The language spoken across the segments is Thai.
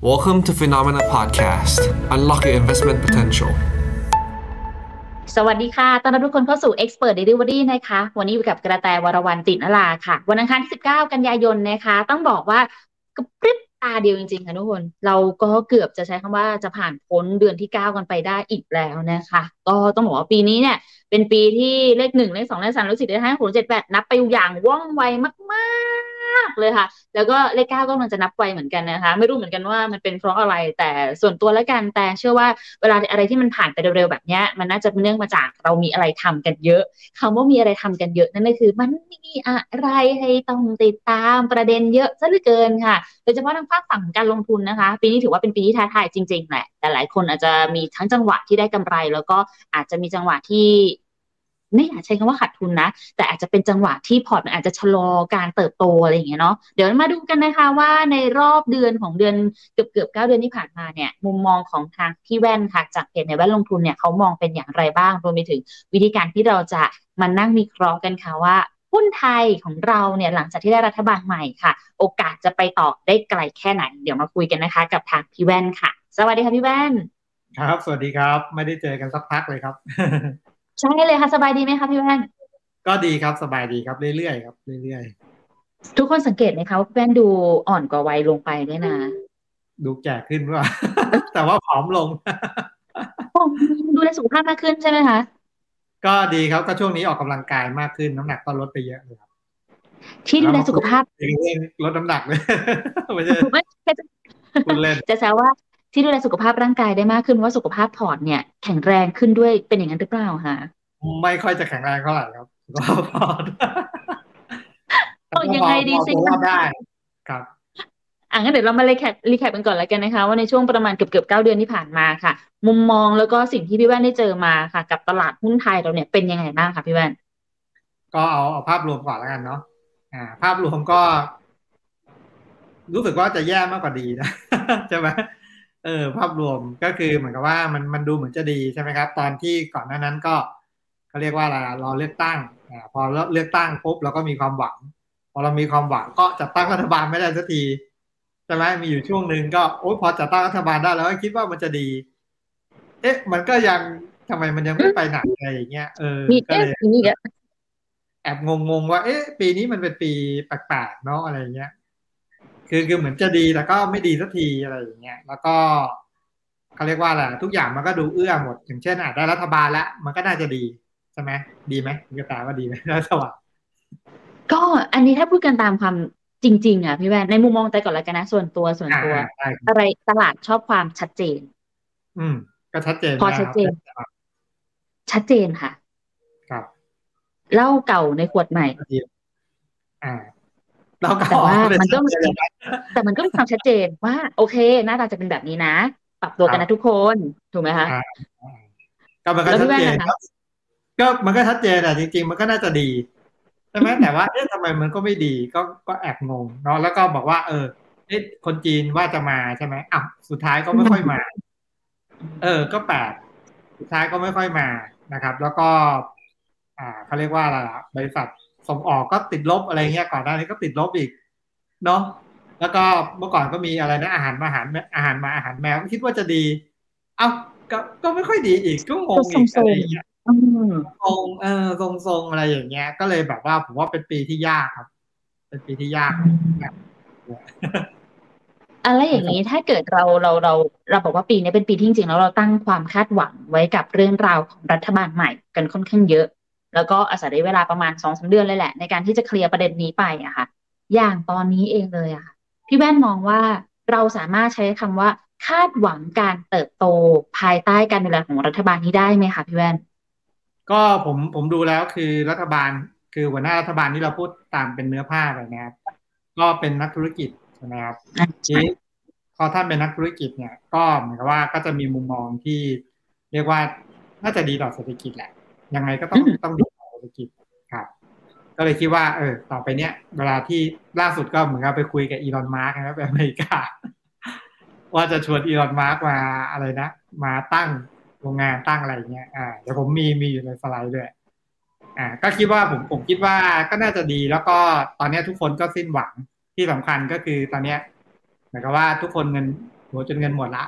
Welcome to Phenomena Podcast. Unlock your investment potential. สวัสดีค่ะตอนรับทุกคนเข้าสู่ Expert Delivery นะคะ วันนี้อยู่กับกระแตวรวรรณตินลาค่ะ วันอังคารที่ 19 กันยายนนะคะ ต้องบอกว่ากระพริบตาเดียวจริงๆ ค่ะทุกคน เราก็เกือบจะใช้คำว่าจะผ่านพ้นเดือนที่ 9 กันไปได้อีกแล้วนะคะ ก็ต้องบอกว่าปีนี้เนี่ย เป็นปีที่เลขหนึ่งเลขสองเลขสามเลขสี่เลขห้าหกเลขเจ็ดแปดนับไปอย่างว่องไวมาก ๆเลยค่ะ แล้วก็เลขเก้าก็มันจะนับไวเหมือนกันนะคะ ไม่รู้เหมือนกันว่ามันเป็นเพราะอะไร แต่ส่วนตัวแล้วกันแต่เชื่อว่าเวลาอะไรที่มันผ่านไปเร็วๆแบบนี้มันน่าจะเนื่องมาจากเรามีอะไรทำกันเยอะคำว่ามีอะไรทำกันเยอะนั่นก็คือมันมีอะไรให้ต้องติดตามประเด็นเยอะซะเหลือเกินค่ะโดยเฉพาะทางภาคฝั่งของการลงทุนนะคะ ปีนี้ถือว่าเป็นปีที่ท้าทายจริงๆแหละแต่หลายคนอาจจะมีทั้งจังหวะที่ได้กำไร แล้วก็อาจจะมีจังหวะที่ ไม่อยากใช้คำว่าขาดทุนนะ แต่อาจจะเป็นจังหวะที่พอร์ตมันอาจจะชะลอการเติบโตอะไรอย่างเงี้ยเนาะเดี๋ยวมาดูกันนะคะว่าในรอบเดือนของเดือนเกือบเกือบเก้าเดือนที่ผ่านมาเนี่ย มุมมองของทางพี่แว่นค่ะ จากเพจในแว่นลงทุนเนี่ยเขามองเป็นอย่างไรบ้างรวมไปถึงวิธีการที่เราจะมานั่งวิเคราะห์กันค่ะว่าหุ้นไทยของเราเนี่ยหลังจากที่ได้รัฐบาลใหม่ค่ะ โอกาสจะไปต่อได้ไกลแค่ไหน เดี๋ยวมาคุยกันนะคะ กับทางพี่แว่นค่ะ สวัสดีค่ะพี่แว่น ครับ สวัสดีครับ ไม่ได้เจอกันสักพักเลยครับ ใช่เลยค่ะสบายดีไหมคะพี่แว่นก็ดีครับสบายดีครับเรื่อยๆครับเรื่อยทุกคนสังเกตไหมคะว่าพี่แว่นดูอ่อนกว่าวัยลงไปเนี่ยนะๆดูแก่ขึ้นว่าแต่ว่าผอมลงดูแลสุขภาพมากขึ้นใช่ไหมคะก็ดีครับก็ช่วงนี้ออกกำลังกายมากขึ้นน้ำหนักก็ลดไปเยอะเลยครับที่ดูแลสุขภาพเรื่องลดน้ำหนักเลยไม่ใช่ไม่ใช่จะพูดเล่นจะแซวว่า ที่ดูแลสุขภาพร่างกายได้มากขึ้นเพราะว่าสุขภาพพอร์ตเนี่ยแข็งแรงขึ้นด้วยเป็นอย่างนั้นหรือเปล่าคะไม่ค่อยจะแข็งแรงเท่าไหร่ครับก็พอโอ้ยังไงดีสิพอตัวรอดได้ครับอะงั้นเดี๋ยวเรามา recap recap กันก่อนแล้วกันนะคะ ว่าในช่วงประมาณเกือบเกือบเก้าเดือนที่ผ่านมาค่ะ มุมมองแล้วก็สิ่งที่พี่แว่นได้เจอมาค่ะ กับตลาดหุ้นไทยเราเนี่ยเป็นยังไงบ้างคะพี่แว่น ก็เอาเอาภาพรวมก่อนแล้วกันเนาะอ่า ภาพรวมก็ รู้สึกว่าจะแย่มากกว่าดีนะใช่ไหม เออภาพรวมก็คือเหมือนกับว่ามันมันดูเหมือนจะดีใช่ไหมครับ ตอนที่ก่อนหน้านั้นก็เขาเรียกว่าอะไรรอเลือกตั้งอ่าพอเลือกตั้งปุ๊บเราก็มีความหวัง พอเรามีความหวังก็จัดตั้งรัฐบาลไม่ได้สักทีใช่ไหมมีอยู่ช่วงหนึ่งก็โอ้พอจัดตั้งรัฐบาลได้แล้วก็คิดว่ามันจะดี เอ๊ะ มันก็ยังทำไมมันยังไม่ไปไหนอะไรอย่างเงี้ยเออมีก็เอ๊ะเลยอย่างนี้อีกอะแอบงงๆว่า เอ๊ะ ปีนี้มันเป็นปีแปลกๆเนาะอะไรเงี้ย คือคือเหมือนจะดีแต่ก็ไม่ดีสักทีอะไรอย่างเงี้ยแล้วก็เขาเรียกว่าอะไรทุกอย่างมันก็ดูเอื้อหมด อย่างเช่นอาจได้รัฐบาลแล้วมันก็น่าจะดีใช่ไหมดีไหมคุณกระตายว่าดีไหมรัฐบาลก็อันนี้ถ้าพูดกันตามความจริง ๆ อะพี่แว่นในมุมมองแต่ก่อนแล้วกันนะ ส่วนตัวส่วนอ่าตัวใช่ครับอะไรตลาดชอบความชัดเจน อืม ก็ชัดเจนพอนะคชัรัดบเจน ชัดเจนค่ะ ครับเหล้าเก่าในขวดใหม่อ่าเราก็ แต่ว่าเป็มันก็ชัดเจนนะแต่มันก็มีความชัดเจนว่า โอเคหน้าตาจะเป็นแบบนี้นะ ปรับตัวกันนะทุกคนถูกไหมคะอ่าอ่าก็มันก็แล้วชัพี่ดแว่นเจนนะคะครับก็มันก็ชัดเจนอะจริง ๆ มันก็น่าจะดีใช่ไหมแต่ว่าเอ๊ะทำไมมันก็ไม่ดีก็ก็แอบงงเนาะแล้วก็บอกว่า เออเอ๊ะคนจีนว่าจะมาใช่ไหมอะสุดท้ายก็ไม่ค่อยมา เออ ก็แปลกสุดท้ายก็ไม่ค่อยมานะครับ แล้วก็ อ่าเขาเรียกว่าอะไรล่ะบริษัท ส่งออกก็ติดลบอะไรเงี้ยก่อนหน้านี้ก็ติดลบอีกเนาะแล้วก็เมื่อก่อนก็มีอะไรนะอาหารมาอาหารอาหารมาอาหารแมวคิดว่าจะดี เอ้าก็ก็ไม่ค่อยดีอีกก็งงอีกอะไรอย่างเงี้ยอืมทรงเออทรงทรงอะไรอย่างเงี้ย ก็เลยแบบว่าผมว่าเป็นปีที่ยากครับ เป็นปีที่ยากอะไรอย่างนี้ถ้าเกิดเราเราเราเราบอกว่าปีนี้เป็นปีที่จริงๆแล้วเราตั้งความคาดหวังไว้กับเรื่องราวของรัฐบาลใหม่กันค่อนข้างเยอะ แล้วก็อาศัยเวลาประมาณสองสาเดือนเลยแหละ ในการที่จะเคลียร์ประเด็นนี้ไปอะค่ะ อย่างตอนนี้เองเลยอะค่ะพี่แว่นมองว่าเราสามารถใช้คำว่าคาดหวังการเติบโตภายใต้การดูแลของรัฐบาลนี้ได้ไหมคะพี่แว่น ก็ผมผมดูแล้วคือรัฐบาลคือหัวหน้ารัฐบาลที่เราพูดตามเป็นเนื้อผ้าไปนะครับ ก็เป็นนักธุรกิจใช่ไหมครับอะทีนี้พอท่านเป็นนักธุรกิจเนี่ย ก็เหมือนกับว่าก็จะมีมุมมองที่เรียกว่าน่าจะดีต่อเศรษฐกิจแหละ ยังไงก็ต้องต้องดีต่อเศรษฐกิจครับ ก็เลยคิดว่า เออ ต่อไปเนี้ย เวลาที่ล่าสุดก็เหมือนกับไปคุยกับอีลอนมาร์กนะครับไปอเมริกา ว่าจะชวนอีลอนมาร์กมาอะไรนะมาตั้งโรงงานตั้งอะไรเงี้ย อ่า เดี๋ยวผมมีมีอยู่ในสไลด์ด้วย อ่า ก็คิดว่าผมผมคิดว่าก็น่าจะดีแล้วก็ตอนเนี้ยทุกคนก็สิ้นหวังที่สำคัญก็คือตอนเนี้ยเหมือนกับว่าทุกคนเงินโหจนเงินหมดละ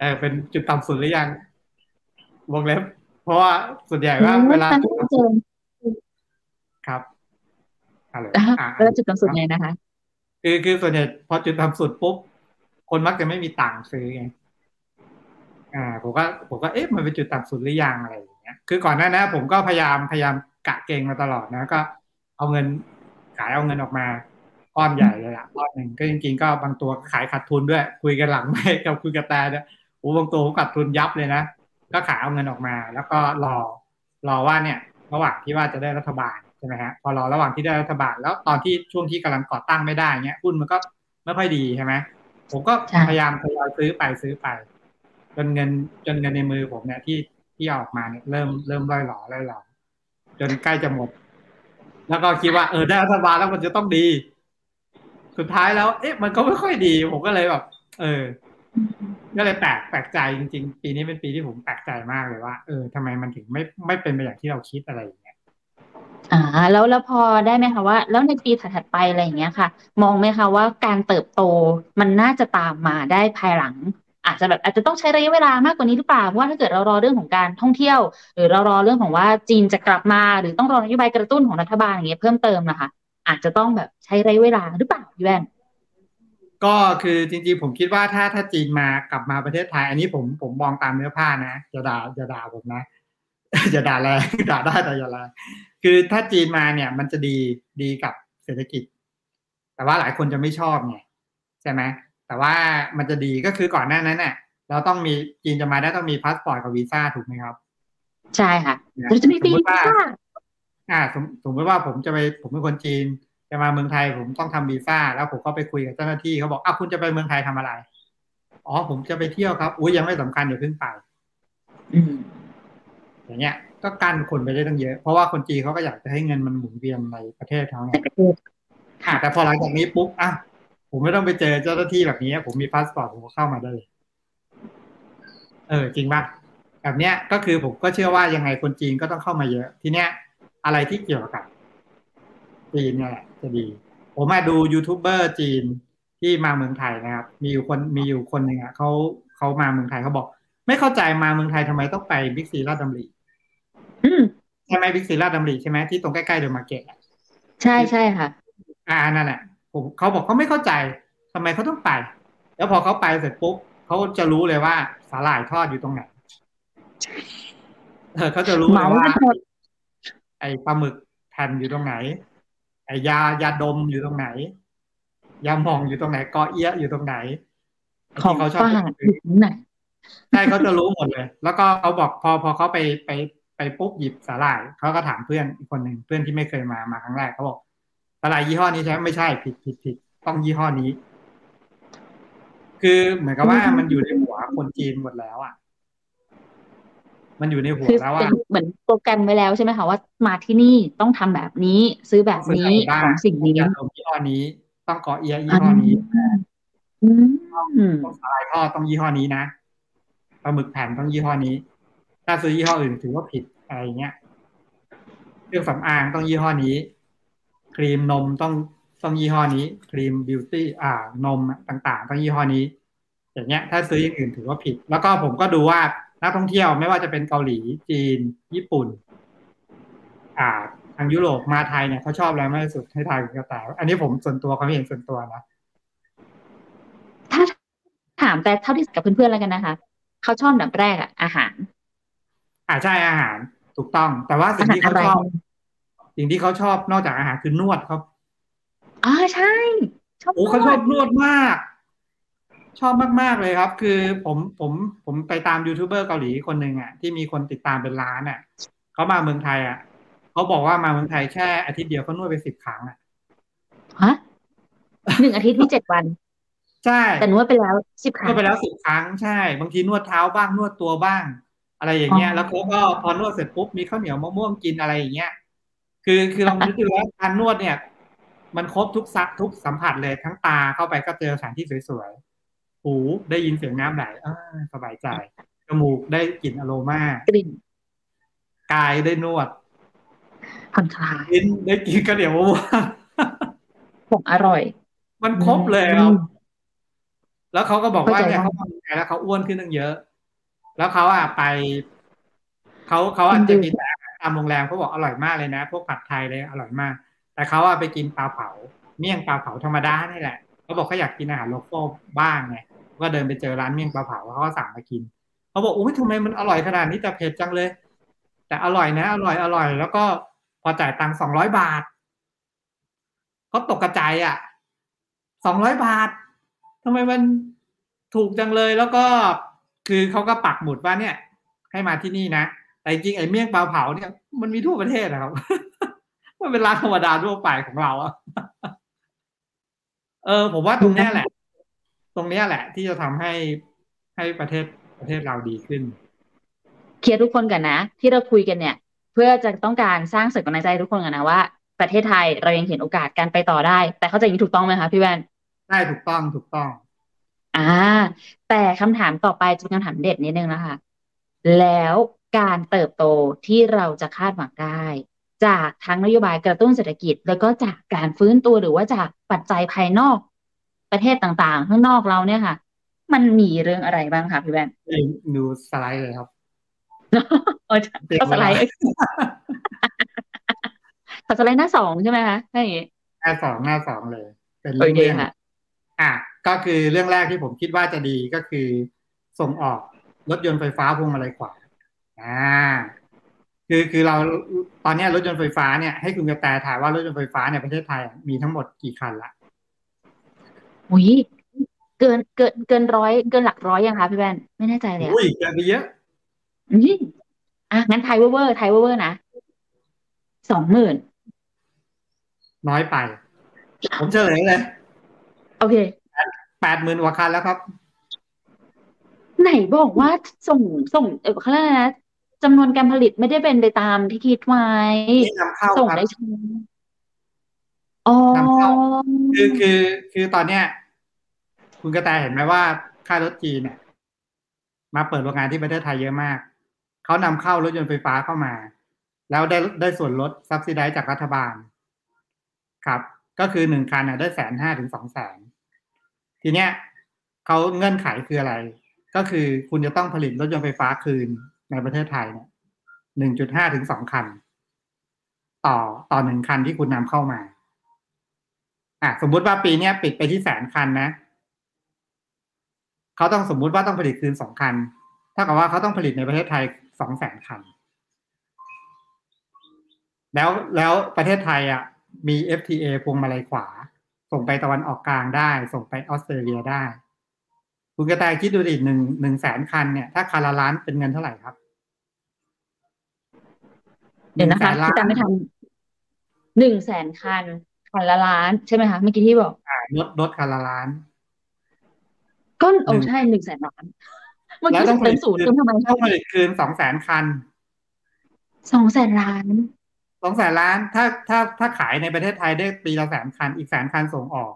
เออเป็นจุดต่ำสุดหรือยัง วงเล็บ เพราะว่าส่วนใหญ่ว่าเวลาตั้งจุดแต่ต่ำเจสุดอครับอะไรอะอ่าแล้วจุดต่ำสุดไงนะคะคือคือส่วนใหญ่พอจุดต่ำสุดปุ๊บคนมักจะไม่มีตังค์ซื้อไงอ่า ผมก็ผมก็เอ๊ะมันเป็นจุดต่ำสุดหรือยังอะไรอย่างเงี้ย คือก่อนหน้านะผมก็พยายามพยายามกะเก่งมาตลอดนะก็เอาเงินขายเอาเงินออกมาก้อนใหญ่เลยอะก้อนหนึ่งก็จริงๆ ก็บางตัวขายขาดทุนด้วย คุยกันหลังไม่กับคุยกับแต่เนี่ยโอ้บางตัวผมขาดทุนยับเลยนะ ก็ขายเอาเงินออกมา แล้วก็รอรอว่าเนี่ยระหว่างที่ว่าจะได้รัฐบาลใช่ไหมฮะพอรอระหว่างที่ได้รัฐบาล แล้วตอนที่ช่วงที่กำลังก่อตั้งไม่ได้เงี้ยหุ้นมันก็ไม่ค่อยดีใช่ไหมผมก็ใช่พยายามทยอยซื้อไปซื้อไป จนเงินจนเงินในมือผมเนี่ยที่ที่เอาออกมาเนี่ยเริ่มเริ่มร่อยหล่อร่อยหล่อจนใกล้จะหมด แล้วก็คิดว่าเออได้รัฐบาลแล้วมันจะต้องดี สุดท้ายแล้ว เอ๊ะ มันก็ไม่ค่อยดี ผมก็เลยแบบ เออ ก็เลยแปลกแปลกใจจริง ๆ ปีนี้เป็นปีที่ผมแปลกใจมากเลยว่าเออทำไมมันถึงไม่ไม่เป็นไปอย่างที่เราคิดอะไรอย่างเงี้ยอ่า แล้วแล้วพอได้ไหมคะว่า แล้วในปีถัดๆไปอะไรอย่างเงี้ยค่ะ มองไหมคะว่าการเติบโตมันน่าจะตามมาได้ภายหลัง อาจจะแบบอาจจะต้องใช้ระยะเวลามากกว่านี้หรือเปล่าเพราะว่าถ้าเกิดเรารอเรื่องของการท่องเที่ยว หรือเรารอเรื่องของว่าจีนจะกลับมา หรือต้องรอนโยบายกระตุ้นของรัฐบาลอย่างเงี้ยเพิ่มเติมนะคะ อาจจะต้องแบบใช้ระยะเวลาหรือเปล่าพี่แว่น ก็คือจริงๆผมคิดว่าถ้าถ้าจีนมากลับมาประเทศไทย อันนี้ผมผมมองตามเนื้อผ้านะจะด่าจะด่าผมนะจะด่าแรงด่าได้แต่อย่าแรงคือถ้าจีนมาเนี่ยมันจะดีดีกับเศรษฐกิจ แต่ว่าหลายคนจะไม่ชอบไงใช่ไหมแต่ว่ามันจะดีก็คือก่อนหน้านั้นเนี่ยเราต้องมีจีนจะมาได้ต้องมีพาสปอร์ตกับวีซ่าถูกไหมครับ ใช่ค่ะนะเราจะมีปีสมมติว่าค่ะอ่าสมสมมติว่าผมจะไปผมเป็นคนจีน จะมาเมืองไทยผมต้องทำวีซ่า แล้วผมก็ไปคุยกับเจ้าหน้าที่เขาบอกอ้าวคุณจะไปเมืองไทยทำอะไร อ๋อ ผมจะไปเที่ยวครับอุ้ยยังไม่สำคัญเดี๋ยวเพิ่งไปอืมอย่างเงี้ย ก็กันคนไปได้ตั้งเยอะ เพราะว่าคนจีนเขาก็อยากจะให้เงินมันหมุนเวียนในประเทศเขาไงในประเทศอะแต่พอหลังจากนี้ปุ๊บอะผมไม่ต้องไปเจอเจ้าหน้าที่แบบนี้ ผมมีพาสปอร์ตผมก็เข้ามาได้เลยเออ จริงป่ะแบบเนี้ยก็คือผมก็เชื่อว่ายังไงคนจีนก็ต้องเข้ามาเยอะ ทีเนี้ยอะไรที่เกี่ยวกับจีนเนี่ยแหละ จะดี ผมมาดูยูทูบเบอร์จีนที่มาเมืองไทยนะครับ มีอยู่คนมีอยู่คนหนึ่งอะเขาเขามาเมืองไทยเขาบอก ไม่เข้าใจมาเมืองไทยทำไมต้องไปบิ๊กซีราชดำริอืมใช่ไหมบิ๊กซีราชดำริใช่ไหมที่ตรงใกล้ๆเดอะมาร์เก็ตใช่ใช่ค่ะ อ่านั่นแหละผมเขาบอกเขาไม่เข้าใจทำไมเขาต้องไป แล้วพอเขาไปเสร็จปุ๊บเขาจะรู้เลยว่าสาหร่ายทอดอยู่ตรงไหนเออเขาจะรู้เลยว่าเหมาไปหมดไอ้ปลาหมึกแผ่นอยู่ตรงไหน ไอ้ยายาดมอยู่ตรงไหน ยาหมองอยู่ตรงไหนกอเอี้ยะอยู่ตรงไหนไอ้ของที่เขาชอบฝากซื้ออยู่ไหนใช่เขาจะรู้หมดเลย แล้วก็เขาบอกพอพอเขาไปไปไปปุ๊บหยิบสาหร่ายเขาก็ถามเพื่อนอีกคนหนึ่งเพื่อนที่ไม่เคยมามาครั้งแรกเขาบอกสาหร่ายยี่ห้อนี้ใช่ไหมไม่ใช่ผิดผิดผิดต้องยี่ห้อนี้ คือเหมือนกับว่ามันอยู่ในหัวคนจีนหมดแล้วอะ มันอยู่ในหัวคือแล้วเป็ว่านเหมือนโปรแกรมไว้แล้วใช่ไหมคะว่ามาที่นี่ต้องทำแบบนี้ ซื้อแบบนี้ของสิ่งนี้ยาดมยี่ห้อนี้ ต้องกอเอียะยี่ห้อนี้อืมต้องสาหร่ายทอดต้องยี่ห้อนี้นะปลาหมึกแผ่นต้องยี่ห้อนี้ ถ้าซื้อยี่ห้ออื่นถือว่าผิดอะไรอย่างเงี้ยเครื่องสำอางต้องยี่ห้อนี้ ครีมนมต้องต้องยี่ห้อนี้ ครีมบิวตี้อ่านมต่าง ๆ ต้องยี่ห้อนี้ อย่างเงี้ย ถ้าซื้ออย่างอื่นถือว่าผิด แล้วก็ผมก็ดูว่า นักท่องเที่ยวไม่ว่าจะเป็นเกาหลีจีน ญี่ปุ่น อ่าทางยุโรปมาไทยเนี่ยเขาชอบอะไรมากที่สุดให้ทายกระต่ายอันนี้ผมส่วนตัวความเห็นส่วนตัวนะถ้าถามแต่เท่าที่กับเพื่อนๆแล้วกันนะคะเขาชอบอันดับแรกอะอาหาร อ่าใช่อาหาร ถูกต้อง แต่ว่าสิ่งที่เขาอาหารชอบอะไรสิ่งที่เขาชอบนอกจากอาหารคือนวดครับอ๋อใช่ชอบโอ้เขาชอบนนวดวดมาก ชอบมาก ๆ เลยครับ คือผมผมผมไปตามยูทูบเบอร์เกาหลีคนหนึ่งอะที่มีคนติดตามเป็นล้านอะเขามาเมืองไทยอะเขาบอกว่ามาเมืองไทยแค่อาทิตย์เดียวเขานวดไปสิบครั้งอะฮะหนึ่งอาทิตย์มีเจ็ดวัน ใช่ แต่นวดไปแล้วสิบครั้นวงดไปแล้วสิบครั้งใช่ บางทีนวดเท้าบ้างนวดตัวบ้าง อะไรอย่างเงี้ยอ๋อแล้วเขาก็พอนวดเสร็จปุ๊บมีข้าวเหนียวมะม่วงกินอะไรอย่างเงี้ยคือคือลองนึกดูว่าการนวดเนี่ย มันครบทุกสักทุกสัมผัสเลยทั้งตาเข้าไปก็เจอสถานที่สวยๆ หูได้ยินเสียงน้ำไหลอ่าสบายใจ จมูกได้กลิ่นอโรมากลิ่น กายได้นวดผ่อนคลายลิ้นได้กินข้าวเหนียวมะม่วงของอร่อย มันครบเลยครับอืมแล้วเขาก็บอกว่าเข้าใจเนี่ยว่าเขามาเมืองไทยแล้วเขาอ้วนขึ้นตั้งเยอะ แล้วเขาอะไปเขาเขาอาจจะกินแต่อาหารตามโรงแรมเขาบอกอร่อยมากเลยนะ พวกผัดไทยเลยอร่อยมาก แต่เขาอะไปกินปลาเผา เมี่ยงปลาเผาธรรมดานี่แหละเขาบอกเขาอยากกินอาหารโลคอลบ้างไง ก็เดินไปเจอร้านเมี่ยงปลาเผาเขาก็สั่งมากินเขาบอกโอ้ยทำไมมันอร่อยขนาดนี้แต่เผ็ดจังเลย แต่อร่อยนะ อร่อยอร่อย แล้วก็พอจ่ายตังค์สองร้อยบาทเขาตกกระจายอะสองร้อยบาททำไมมันถูกจังเลยแล้วก็คือเขาก็ปักหมุดว่าเนี่ย ให้มาที่นี่นะแต่จริงไอ้เมี่ยงปลาเผาเนี่ยมันมีทั่วประเทศนะครับมันเป็นร้านธรรมดาทั่วไปของเราอะเออ ผมว่าตรงนี้แหละ ตรงเนี้ยแหละ ที่จะทำให้ให้ประเทศประเทศเราดีขึ้น เคลียร์ทุกคนกันนะ ที่เราคุยกันเนี่ย เพื่อจะต้องการสร้างสึกกำลังใจให้ทุกคนกันนะว่าประเทศไทยเรายังเห็นโอกาสการไปต่อได้ แต่เข้าใจอย่างนี้ถูกต้องไหมคะพี่แวนได้ถูกต้องถูกต้อง อ่า แต่คำถามต่อไปจะเป็นคำถามเด็ดนิดนึงนะคะแล้วการเติบโตที่เราจะคาดหวังได้ จากทั้งนโยบายกระตุ้นเศรษฐกิจ แล้วก็จากการฟื้นตัวหรือว่าจากปัจจัยภายนอก ประเทศต่างๆ ข้างนอกเราเนี่ยค่ะ มันมีเรื่องอะไรบ้างคะพี่แวนดูสไลด์เลยครับโอ้ยก็สไลด์ขอสไลด์หน้าสองใช่ไหมคะถ้าอย่างนี้หน้าสองหน้าสองเลย เป็นโอเรื่องเคเรื่องค่ะอะก็คือเรื่องแรกที่ผมคิดว่าจะดีก็คือ ส่งออกรถยนต์ไฟฟ้าพวงมาลัยขวาอ่าคือคือเราตอนเนี้ยรถยนต์ไฟฟ้าเนี่ยให้คุณกระแตถ่ายว่ารถยนต์ไฟฟ้าในประเทศไทยอะมีทั้งหมดกี่คันละ อุ้ยเกินเกินเกินร้อยเกินหลักร้อยยังคะพี่แวนไม่แน่ใจเลยอะอุ้ยเกินไปเยอะอืมอะงั้นทายเวอร์เวอร์ทายเวอร์เวอร์นะสองหมื่นน้อยไป ผมเฉลยเลย โอเคแปดหมื่นกว่าคันแล้วครับ ไหนบอกว่าส่งส่งเออเขาเรียกอะไรนะจำนวนการผลิตไม่ได้เป็นไปตามที่คิดไว้นี่นำเข้าส่งครับได้ช้าอ๋อ นำเข้าคือคือคือตอนเนี้ย คุณกระแตเห็นไหมว่าค่ารถจีนเนี่ยมาเปิดโรงงานที่ประเทศไทยเยอะมาก เขานำเข้ารถยนต์ไฟฟ้าเข้ามา แล้วได้ได้ส่วนลดซับซิไดจากรัฐบาล ครับ ก็คือหนึ่งคันน่ะได้แสนห้าถึงสองแสนทีเนี้ยเขาเงื่อนไขคืออะไร ก็คือคุณจะต้องผลิตรถยนต์ไฟฟ้าคืนในประเทศไทยเนี่ยหนึ่งจุดห้าถึงสองคัน ต่อต่อหนึ่งคันที่คุณนำเข้ามา อะสมมุติว่าปีเนี้ยปิดไปที่แสนคันนะเขาต้องสมมุติว่าต้องผลิตคืนสองคันเท่ากับว่าเขาต้องผลิตในประเทศไทยสองแสนคัน แล้วแล้วประเทศไทยอะมี FTA พวงมาลัยขวา ส่งไปตะวันออกกลางได้ ส่งไปออสเตรเลียได้ คุณกระแตคิดดูดิหนึ่งหนึ่งแสนคันเนี่ยถ้าคันละล้านเป็นเงินเท่าไหร่ครับ เดี๋ยวนะคะหงแสล้าที่จำไม่ทันหนึ่งแสนคัน คันละล้านใช่ไหมคะเมื่อกี้ที่บอกอ่ารถรถคันละล้าน ก็โอ้หนึ่งใช่หนึ่งแสนล้านเมื่อแล้วกี้ต้องผเป็ลินตศูนย์คืนเติมทำไมต้องผลิตคืนสองแสนคันสองแสนล้านสองแสนล้าน ถ้าถ้าถ้าขายในประเทศไทยได้ปีละแสนคัน อีกแสนคันส่งออก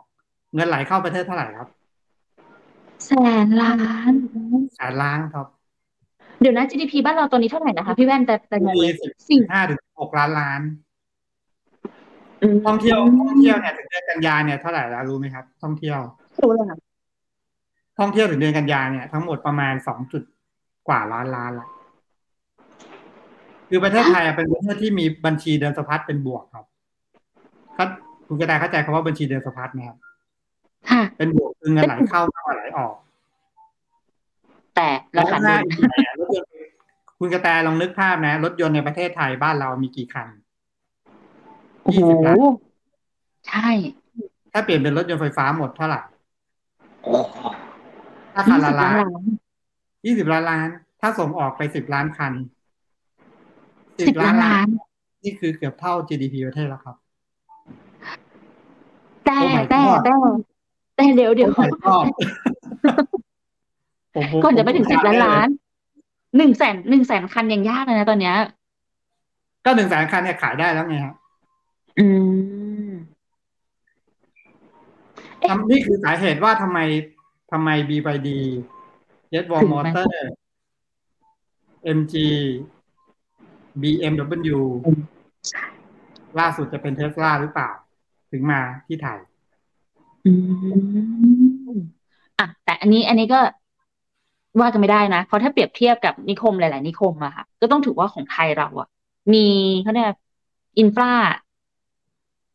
เงินไหลเข้าประเทศเท่าไหร่ครับ แสนล้านแสนล้านครับ เดี๋ยวนะ GDP บ้านเราตอนนี้เท่าไหร่นะคะ พี่แว่นแต่แต่งงมีเลยสิบสี่ห้าถึงหกล้านล้านอืม ท่องเที่ยวท่องเที่ยวเนี่ยถึงเดือนกันยาเนี่ยเท่าไหร่แล้วรู้ไหมครับ ท่องเที่ยวรู้เลยค่ะท่องเที่ยวถึงเดือนกันยาเนี่ยทั้งหมดประมาณสองจุดกว่าล้านล้านละคือประเทศไทยอะเป็นประเทศที่มีบัญชีเดินสะพัดเป็นบวกครับครับคุณกระแตเข้าใจคำว่าบัญชีเดินสะพัดไหมครับค่ะเป็นบวกคือเงินไหลเข้ามากกว่าไหลออก แต่ราคาถ้าดุลอีกหน่อยอะรถยนต์คุณกระแตลองนึกภาพนะ รถยนต์ในประเทศไทยบ้านเรามีกี่คัน โอ้โหยี่สิบล้านใช่ ถ้าเปลี่ยนเป็นรถยนต์ไฟฟ้าหมดเท่าไหร่โอ้โหถ้าคัยี่นสิละบล้าล้านนล้านยี่สิบล้านล้าน ถ้าส่งออกไปสิบล้านคันสิบล้านล้าน นี่คือเกือบเท่า GDP ประเทศแล้วครับ แต่ Oh my แต่ God แต่แต่เดี๋ยวเดี๋ยวผมชอบผมผมก่อนจะไปถึงผมสิบล้านถมล้านหนึ่งแสนหนึ่งแสนคันยังยากเลยนะตอนเนี้ย ก็หนึ่งแสนคันเนี่ยขายได้แล้วไงครับ อืม เอ๊ะ ทำนี่คือสาเหตุว่าทำไมทำไม BYD Jet Wall ถึงไหม Motor MG BMW ล่าสุดจะเป็นเทสลาหรือเปล่า ถึงมาที่ไทย อืมอะแต่อันนี้อันนี้ก็ว่ากันไม่ได้นะ เพราะถ้าเปรียบเทียบกับนิคมหลาย ๆ นิคมอะค่ะ ก็ต้องถือว่าของไทยเราอะมีเขาเรียกอินฟรา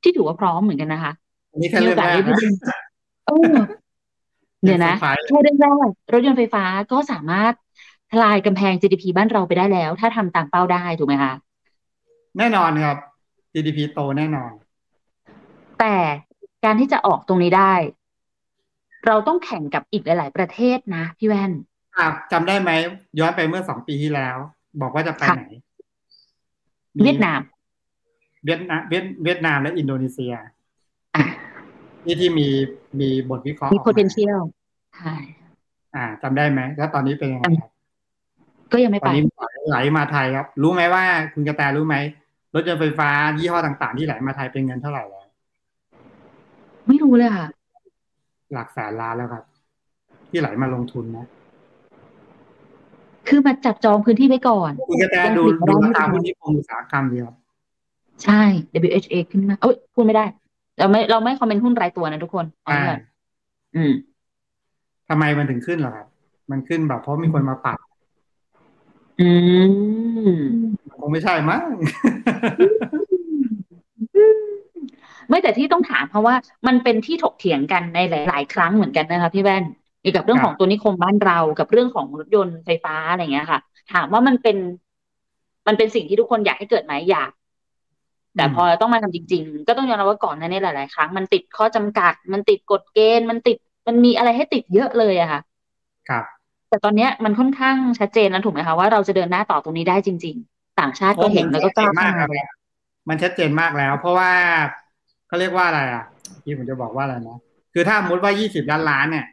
ที่ถือว่าพร้อมเหมือนกันนะคะอันนี้แค่เรื่องแรกมีโอกาสได้นะดูเออเดี๋ยวนะไฟฟ้าเลยแค่เรื่องแรกรถยนต์ไฟฟ้าก็สามารถทลายกำแพง GDP บ้านเราไปได้แล้ว ถ้าทำตามเป้าได้ถูกไหมคะ แน่นอนครับ GDP โตแน่นอน แต่การที่จะออกตรงนี้ได้ เราต้องแข่งกับอีกหลาย ๆ ประเทศนะพี่แว่นอะจำได้ไหม ย้อนไปเมื่อสองปีที่แล้ว บอกว่าจะไปค่ะไหน เวียดนาม เวียดนามเวียดเวียดนามและอินโดนีเซียอะที่ที่มีมีบทวิเคราะห์มีออกมา potential ใช่อ่าจำได้ไหมแล้วตอนนี้เป็นยังไงครับก็ยังไม่ตอไปนนี้ไหลมาไทยครับ รู้ไหมว่าคุณกระแตรู้ไหมรถยนต์ไฟฟ้ายี่ห้อต่างๆ ที่ไหลมาไทยเป็นเงินเท่าไหร่แล้วไม่รู้เลยค่ะ หลักแสนล้านแล้วครับ ที่ไหลมาลงทุนนะคือมาจับจองพื้นที่ไว้ก่อน คุณกระแตดูยังผลิตดูไม่ราได้คาหุ้นนิคมอุตสาหกรรมดีครับ ใช่ WHA ขึ้นมา เอ้ยพูดไม่ได้ เราไม่เราไม่คอมเมนต์หุ้นรายตัวนะทุกคนเอาอ่าไว้ก่อนอืม ทำไมมันถึงขึ้นเหรอครับ มันขึ้นแบบเพราะมีคนมาปรับอืม คงไม่ใช่มั้ง ไม่แต่ที่ต้องถามเพราะว่ามันเป็นที่ถกเถียงกันในหลาย ๆ ครั้งเหมือนกันนะคะพี่แว่นเกี่ยวกับเรื่องครับของตัวนิคมบ้านเรากับเรื่องของรถยนต์ไฟฟ้าอะไรเงี้ยค่ะ ถามว่ามันเป็น มันเป็นสิ่งที่ทุกคนอยากให้เกิดไหมอยาก แต่พอต้องมาทำจริง ๆ ก็ต้องยอมรับว่าก่อนหน้านี้หลาย ๆ ครั้งมันติดข้อจำกัด มันติดกฎเกณฑ์ มันติดมันมีอะไรให้ติดเยอะเลยอะค่ะ ครับ แต่ตอนเนี้ยมันค่อนข้างชัดเจนแล้วถูกไหมคะว่าเราจะเดินหน้าต่อตรงนี้ได้จริง ๆ ต่างชาติก็เห็นแล้วก็กล้าชัดเจนมากเข้าคมารับมันชัดเจนมากแล้ว เพราะว่าเขาเรียกว่าอะไรอะที่ผมจะบอกว่าอะไรนะคือถ้าสมมติว่ายี่สิบล้านล้านเนี่ย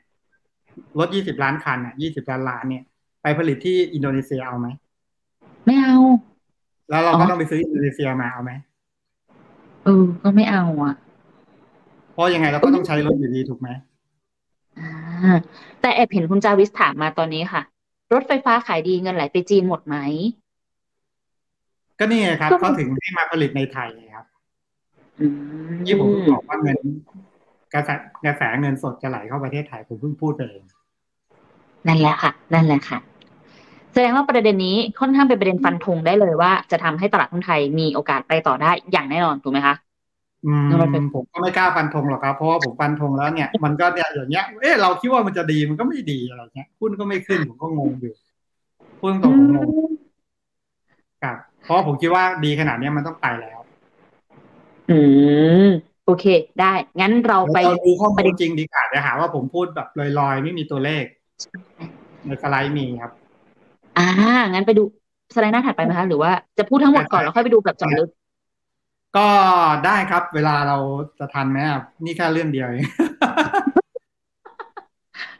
รถยี่สิบล้านคันอะยี่สิบล้านล้านเนี่ยไปผลิตที่อินโดนีเซียเอาไหมไม่เอา แล้วเราก็อ๋ก็อต้องไปซื้ออินโดนีเซียมาเอาไหม เออ ก็ไม่เอาอะ เพราะยังไงเราก็ต้องใช้รถอยู่ดีถูกไหมอ่าแต่แอบเห็นคุณจาวิสถามมาตอนนี้ค่ะ รถไฟฟ้าขายดีเงินไหลไปจีนหมดไหม ก็นี่ไงครับ ก็เขาถึงให้มาผลิตในไทยไงครับอืมที่ผมบอกว่าเงินกระแสกระแสเงินสดจะไหลเข้าประเทศไทยผมเพิ่งพูดไปเองนั่นแหละค่ะ นั่นแหละค่ะ แสดงว่าประเด็นนี้ค่อนข้างเป็นประเด็นฟันธงได้เลยว่าจะทำให้ตลาดหุ้นไทยมีโอกาสไปต่อได้อย่างแน่นอนถูกไหมคะอืมแล้วมันเป็นผมก็ไม่กล้าฟันธงหรอกครับเพราะว่าผมฟันธงแล้วเนี่ยมันก็เนี่ยอย่างเงี้ยเอ๊ะเราคิดว่ามันจะดีมันก็ไม่ดีอะไรเงี้ยหุ้นก็ไม่ขึ้นผมก็งงอยู่พูดตรงๆผมงงครับเพราะผมคิดว่าดีขนาดเนี้ยมันต้องไปแล้ว อืมโอเค ได้ งั้นเราไปเราดูข้อมูประลเด็นจริงดีกว่าจะหาว่าผมพูดแบบลอยๆ ไม่มีตัวเลขในสไลด์มีครับ อ่า งั้นไปดูสไลด์หน้าถัดไปไหมคะ หรือว่าจะพูดทั้งหมดก่อนแล้วค่อยไปดูแบบเจาะลึก ก็ได้ครับ เวลาเราจะทันไหมครับนี่แค่เรื่องเดียวเอง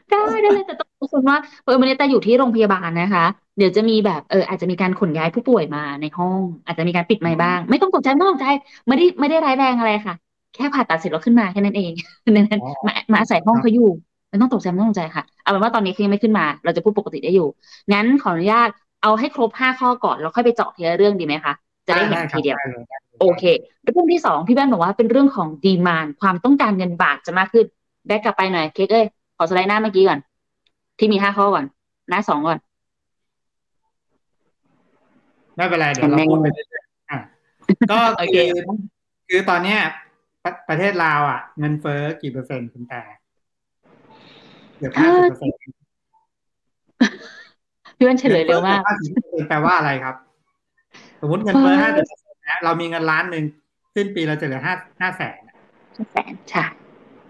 ได้ได้เลยแต่ต้องรู้คุณว่าเออมันแต่อยู่ที่โรงพยาบาลนะคะ เดี๋ยวจะมีแบบเอออาจจะมีการขนย้ายผู้ป่วยมาในห้อง อาจจะมีการปิดไมค์บ้าง ไม่ต้องตกใจไม่ต้องตกใจไม่ได้ไม่ได้ร้ายแรงอะไรค่ะ แค่ผ่าตัดเสร็จแล้วขึ้นมาแค่นั้นเองนั้นอ๋อมามาอาศัยห้องเขาอยู่ ไม่ต้องตกใจไม่ต้องตกใจค่ะ เอาเป็นว่าตอนนี้เขายังไม่ขึ้นมา เราจะพูดปกติได้อยู่ งั้นขออนุญาตเอาให้ครบห้าข้อก่อน แล้วค่อยไปเจาะทีละเรื่องดีไหมคะ จะได้เห็นครับทีเดียวได้เลยได้ลยโอเค เรื่องที่สองพี่แว่นบอกว่าเป็นเรื่องของดีมานความต้องการเงินบาทจะมากขึ้น แบกกลับไปหน่อย เค้กเอ้ย ขอสไลด์หน้าเมื่อกี้ก่อน ที่มีห้าข้อก่อน หน้าสองก่อน ไม่เป็นไร เดี๋ยวเราแม่งพูดไปเรื่อยๆอะก็โอเคคือคือตอนเนี้ยประประเทศลาวอะ เงินเฟ้อกี่เปอร์เซ็นต์คุณแต่เกือบห้าสิบเปอร์เซ็นต์พี่แว่นเฉลยเร็วมากห้าสิบเปอร์เซ็นต์แปลว่าอะไรครับ สมมติเงินเฟ้อเอห้าอสิบเปอร์เซ็นต์นะเรามีเงินล้านหนึ่งสิ้นปีเราจะเหลือห้าห้าแสนแสนใช่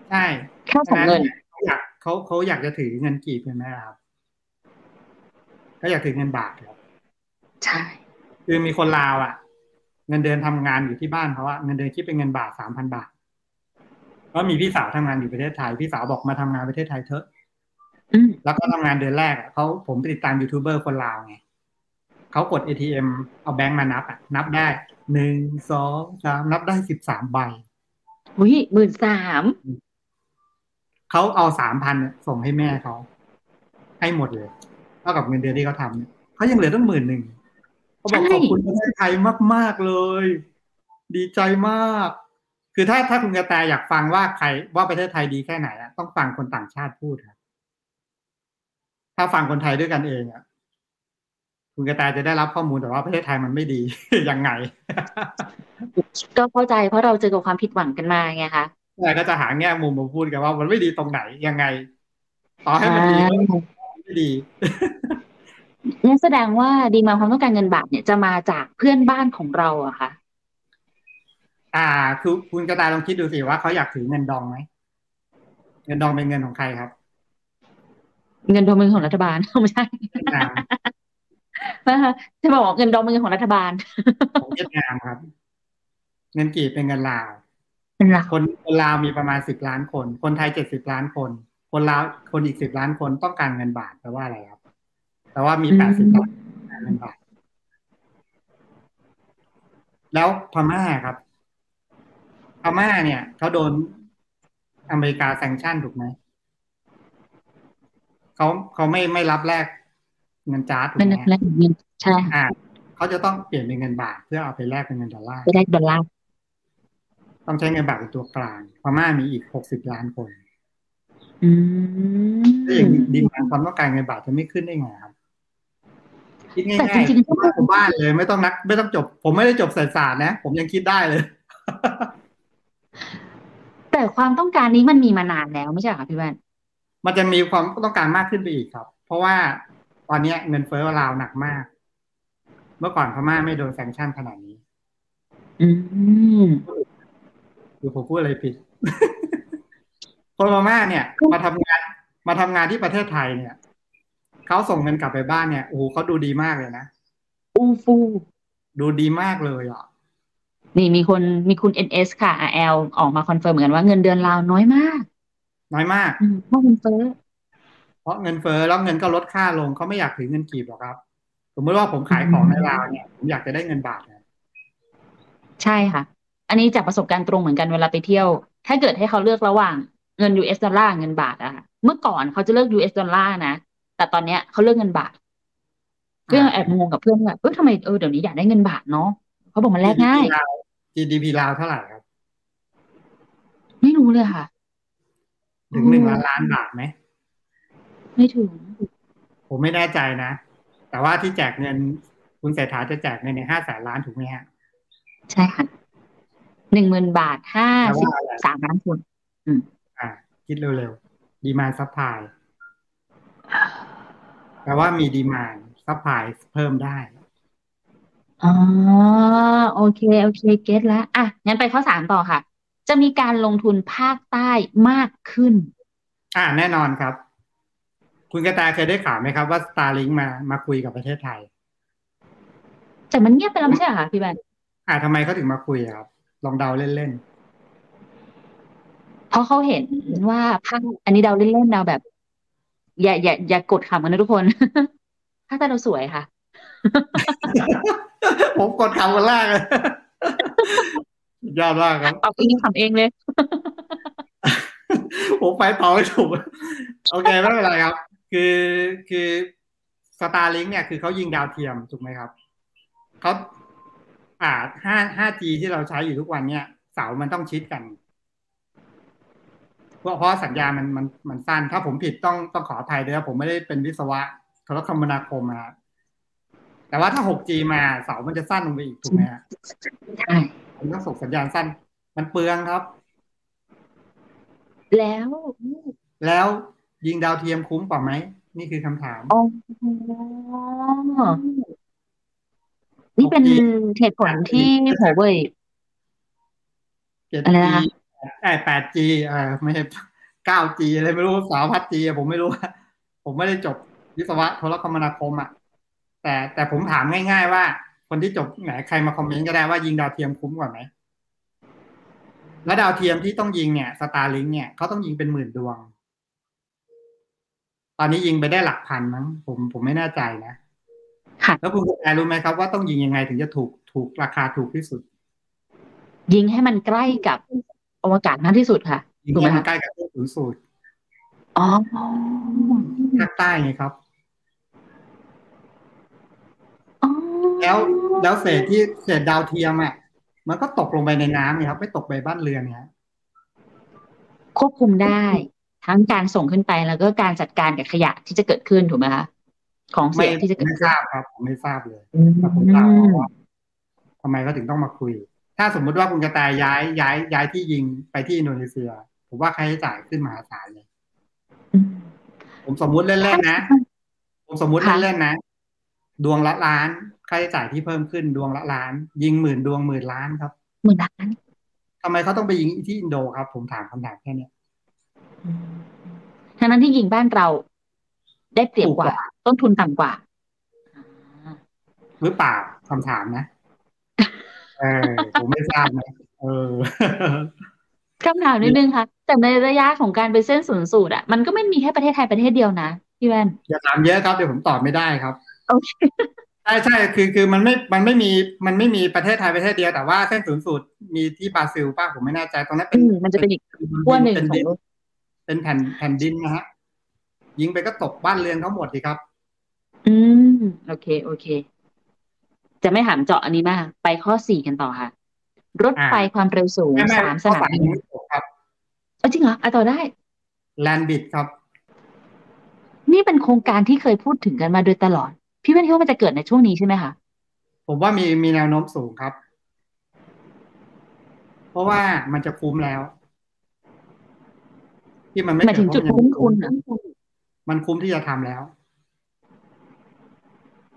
ใช่ค่าของเงินเขาอยากเขาเขาอยากจะถือเงินกีบใช่ไหมครับเขาอยากถือเงินบาทครับใช่คือมีคนลาวอะ เงินเดือนทำงานอยู่ที่บ้านเขาว่าเงินเดือนคิดเป็นเงินบาทสามพันบาทแล้วมีพี่สาวทำงานอยู่ประเทศไทยพี่สาวบอกมาทำงานประเทศไทยเถอะอืม แล้วก็ทำงานเดือนแรกอะเขาผมไปติดตามยูทูบเบอร์คนลาวไงเขากด ATM เอาแบงค์มานับอะ นับได้หนึ่งสองสามนับได้สิบสามใบอุ้ยหมื่นสามเขาเอาสามพันส่งให้แม่เขาให้หมดเลยเท่ากับเงินเดือนที่เขาทำเนี่ยเขายังเหลือตั้งหมื่นหนึ่งเขาบอกขอบคุณประเทศไทยมาก ๆ เลย ดีใจมาก คือถ้าถ้าคุณกระแตอยากฟังว่าใครว่าประเทศไทยดีแค่ไหนอะต้องฟังคนต่างชาติพูดครับาฟังคนไทยด้วยกันเองอะคุณกระแตจะได้รับข้อมูลแต่ว่าประเทศไทยมันไม่ดียังไง ก็เข้าใจเพราะเราเจอกับความผิดหวังกันมาไงคะแต่ก็จะหาแง่มุมมาพูดกันว่า มันไม่ดีตรงไหนยังไง ต่อให้มันดีก็ไม่ดีนั่นแสดงว่าดีมาความต้องการเงินบาทเนี่ยจะมาจากเพื่อนบ้านของเราอะค่ะอ่า คือคุณกระแตลองคิดดูสิว่าเขาอยากถือเงินดองไหมเงินดองเป็นเงินของใครครับ เงินดองเป็นของรัฐบาลไม่ใช่เวียดนามนะคะจะบอกว่าเงินดองเป็นเงินของรัฐบาลของเวียดนามครับ เงินกีบเป็นเงินลาวเป็นหลักคนคนลาวมีประมาณสิบล้านคน คนไทยเจ็ดสิบล้านคน คนลาวคนอีกสิบล้านคนต้องการเงินบาทแปลว่าอะไรครับแปลว่ามีแปดสิบล้านการเงินบาท แล้วพม่าครับพม่าเนี่ยเขาโดนอเมริกาแซงชั่นถูกไหม เขาเขาไม่ไม่รับแลกเงินจาร์ดถูกเป็นไหมแลกเงินใช่ค่ะอ่าเขาจะต้องเปลี่ยนเป็นเงินบาทเพื่อเอาไปแลกเป็นเงินดอลลาร์ไปได้ดอลลาร์ต้องใช้เงินบาทเป็นตัวกลางพม่ามีอีกหกสิบล้านคนอืมถ้าอย่างนี้ดีมานความต้องการเงินบาทจะไม่ขึ้นได้ไงครับคิดง่แต่ายจริงๆก็ๆบ้านผมบ้านเลย ไม่ต้องนัก ไม่ต้องจบ ผมไม่ได้จบเศรษฐศาสตร์นะ ผมยังคิดได้เลย แต่ความต้องการนี้มันมีมานานแล้วไม่ใช่เหรอคะพี่แว่น มันจะมีความต้องการมากขึ้นไปอีกครับ เพราะว่าตอนเนี้ยเงินเฟ้อลาวหนักมาก เมื่อก่อนพม่าไม่โดน sanction ขนาดนี้ อืมหรือผมพูดอะไรผิดคนพม่าเนี่ย มาทำงาน มาทำงานที่ประเทศไทยเนี่ยเขาส่งเงินกลับไปบ้านเนี่ยโอ้โหเขาดูดีมากเลยนะอู้ฟู่ดูดีมากเลยอะนี่มีคนมีคุณ NS ค่ะ RL ออกมา confirm เหมือนกันว่าเงินเดือนลาวน้อยมาก น้อยมากอืมเพราะเงินเฟ้อเพราะเงินเฟ้อแล้วเงินก็ลดค่าลงเขาไม่อยากถือเงินกีบหรอกครับ สมมติว่าผมขายของในลาวเนี่ยผมอยากจะได้เงินบาทนะใช่ค่ะ อันนี้จากประสบการณ์ตรงเหมือนกันเวลาไปเที่ยว ถ้าเกิดให้เขาเลือกระหว่างเงิน US ดอลลาร์เงินบาทอะค่ะเมื่อก่อนเขาจะเลือก US ดอลลาร์นะแต่ตอนเนี้ยเขาเลือกเงินบาทเพื่อนแอบงงกับเพื่อนว่าเออทำไมเออเดี๋ยวนี้อยากได้เงินบาทเนาะเขาบอกมันแลกง่ายลาว GDP ลาวเท่าไหร่ครับ ไม่รู้เลยค่ะ ถึงหนึ่งล้านล้านบาทไหม ไม่ถึง ผมไม่แน่ใจนะ แต่ว่าที่แจกเงิน คุณเศรษฐาจะแจกเงินในห้าแสนล้านถูกไหมฮะ ใช่ค่ะหนึ่งหมื่นบาทห้าแปลสิบว่าอะไรสามล้านคนอ่า คิดเร็วๆ demand supply แปลว่ามี demand supply เพิ่มได้อ๋อโอเค โอเค เก็ตแล้ว อะ งั้นไปข้อสามต่อค่ะ จะมีการลงทุนภาคใต้มากขึ้น อ่าแน่นอนครับ คุณกระแตเคยได้ข่าวไหมครับว่า Starlink มามาคุยกับประเทศไทย แต่มันเงียบไปแล้วไม่ใช่เหรอคะพี่แบนอ่าทำไมเขาถึงมาคุยอะครับ ลองเดาเล่นเพราะเขาเห็นว่าภาคอันนี้เดาเล่นๆเดาแบบ อย่าอย่าอย่ากดขำกันนะทุกคนภาคใต้เราสวยค่ะๆผมกดคำคนแรกเลย ยอดมากครับเอาเองขำเองเลยผมไปต่อไม่ถูกโอเคไม่เป็นไรครับ คือคือสตาร์ลิงเนี่ยคือเขายิงดาวเทียมถูกไหมครับเขาอ่าห้าห้า G ที่เราใช้อยู่ทุกวันเนี่ย เสามันต้องชิดกัน เพราะเพราะสัญญาณมันมันมันสั้น ถ้าผมผิดต้องต้องขออภัยด้วยนะผมไม่ได้เป็นวิศวะโทรคมนาคมมาแต่ว่าถ้า 6G มาเสามันจะสั้นลงไปอีกถูกไหมฮะใช่ ผมต้องส่งสัญญาณสั้น มันเปลืองครับ แล้ว แล้วยิงดาวเทียมคุ้มกว่าไหม นี่คือคำถามอ๋อนี่เป็นเหตุผลที่หัวเว่ยอะไรนะคะ 7G ไอ้ 8G อ่าไม่ใช่ 9G อะไรไม่รู้สาวพัด G ผมไม่รู้ ผมไม่ได้จบวิศวะโทรคมนาคมอะแต่แต่ผมถามง่าย ๆ ว่า คนที่จบไหนใครมาคอมเมนต์ก็ได้ว่ายิงดาวเทียมคุ้มกว่าไหมแล้วดาวเทียมที่ต้องยิงเนี่ยสตาร์ลิงเนี่ยเขาต้องยิงเป็นหมื่นดวง ตอนนี้ยิงไปได้หลักพันมั้งผมผมไม่แน่ใจนะค่ะแล้วคุณกระแตรู้ไหมครับว่าต้องยิงยังไงถึงจะถูกถูกราคาถูกที่สุด ยิงให้มันใกล้กับอวกาศมากที่สุดค่ะยิงถูกไหมให้มัคะนใกล้กับที่ศูนย์สูตรอ๋อภาคใต้ไงครับ อ๋อ แล้วแล้วเศษที่เศษดาวเทียมอะมันก็ตกลงไปในน้ำไงครับ ไม่ตกไปบ้านเรือนเนี่ยควบคุมได้ทั้งการส่งขึ้นไปแล้วก็การจัดการกับขยะที่จะเกิดขึ้นถูกไหมคะของไม่เสียที่จะเกิดไม่ขึ้ทนราบครับ ผมไม่ทราบเลยอืมแต่ผมทราบว่าทำไมเขาถึงต้องมาคุย ถ้าสมมุติว่าคุณกระแตย้ายย้ายย้ายที่ยิงไปที่อินโดนีเซีย ผมว่าค่าใช้จ่ายขึ้นมหาศาลเลยอืมผมสมมุติเล่นๆนะ ผมสมมุติค่ะเล่นๆนะ ดวงละล้านค่าใช้จ่ายที่เพิ่มขึ้นดวงละล้าน ยิงหมื่นดวงหมื่นล้านครับหมื่นล้านทำไมเขาต้องไปยิงที่อินโดครับ ผมถามคำถามแค่เนี้ยอืมทั้งนั้นที่ยิงบ้านเรา ได้เปรียบกว่าถูกกว่าต้นทุนต่ำกว่าอ่าหรือเปล่าคำถามนะเออผมไม่ทราบนะเออคำถามนิดนึงค่ะ แต่ในระยะของการเป็นเส้นศูนย์สูตรอะมันก็ไม่มีแค่ประเทศไทยประเทศเดียวนะพี่แว่นอย่าถามเยอะครับเดี๋ยวผมตอบไม่ได้ครับโอเคใช่ใช่คือคือมันไม่มันไม่มีมันไม่มีประเทศไทยประเทศเดียวแต่ว่าเส้นศูนย์สูตรมีที่บราซิลป้าผมไม่แน่ใจตรงนั้นเป็อืนมมันจะเป็นอีกขั้วหนึ่งเป็นขอดิงนโลกเป็นแผ่นแผ่นดินนะฮะยิงไปก็ตกบ้านเรือนเขาหมดสิครับ อืม โอเค โอเค จะไม่ถามเจาะอันนี้มาก ไปข้อสี่กันต่อค่ะ รถอ่าไฟความเร็วสูงไม่ไม่สามสข้อนาสามมยังไม่จบครับเออจริงเหรออะต่อได้แลนบิดครับ นี่เป็นโครงการที่เคยพูดถึงกันมาโดยตลอด พี่แว่นคิดว่ามันจะเกิดในช่วงนี้ใช่ไหมคะผมว่ามีมีแนวโน้มสูงครับ เพราะว่ามันจะคุ้มแล้ว ที่มันไม่หมายถึงจุดเกิเพคุ้ราะมมันทุนเหรอมันคุ้มที่จะทำแล้ว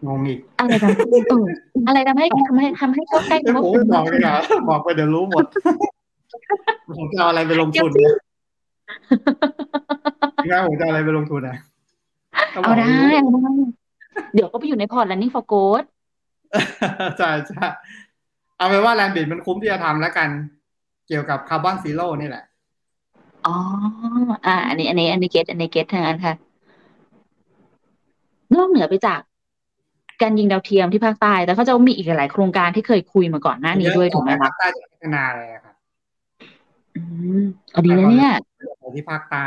งงอีกอะไรทำเอออะไรทำให้ทำให้ทำให้เข้าใกล้ไม่คำว่าผมคุ้มบอกเลยเหรอบอกไปเดี๋ยวรู้หมดผมจะเอาอะไรไปลงทุนเดี๋เนี่ยยวสิงั้นผมจะเอาอะไรไปลงทุนอะก็บเอาอกได้รู้เอาได้ เดี๋ยวก็ไปอยู่ในพอร์ต running for growth ใช่ใช่เอาเป็นว่า land bridge มันคุ้มที่จะทำแล้วกัน เกี่ยวกับ carbon zero นี่แหละ อ๋อ อ่า อันนี้ อันนี้ อันนี้ get อันนี้ get ทางนั้นค่ะ นอกเหนือไปจาก การยิงดาวเทียมที่ภาคใต้ แต่เขาจะมีอีกหลายโครงการที่เคยคุยมาก่อนหน้านี้ด้วยถูกไหมคะภาคใต้จะพัฒนาอะไรอะครับอืมเอาดีนะเนี่ยที่ภาคใต้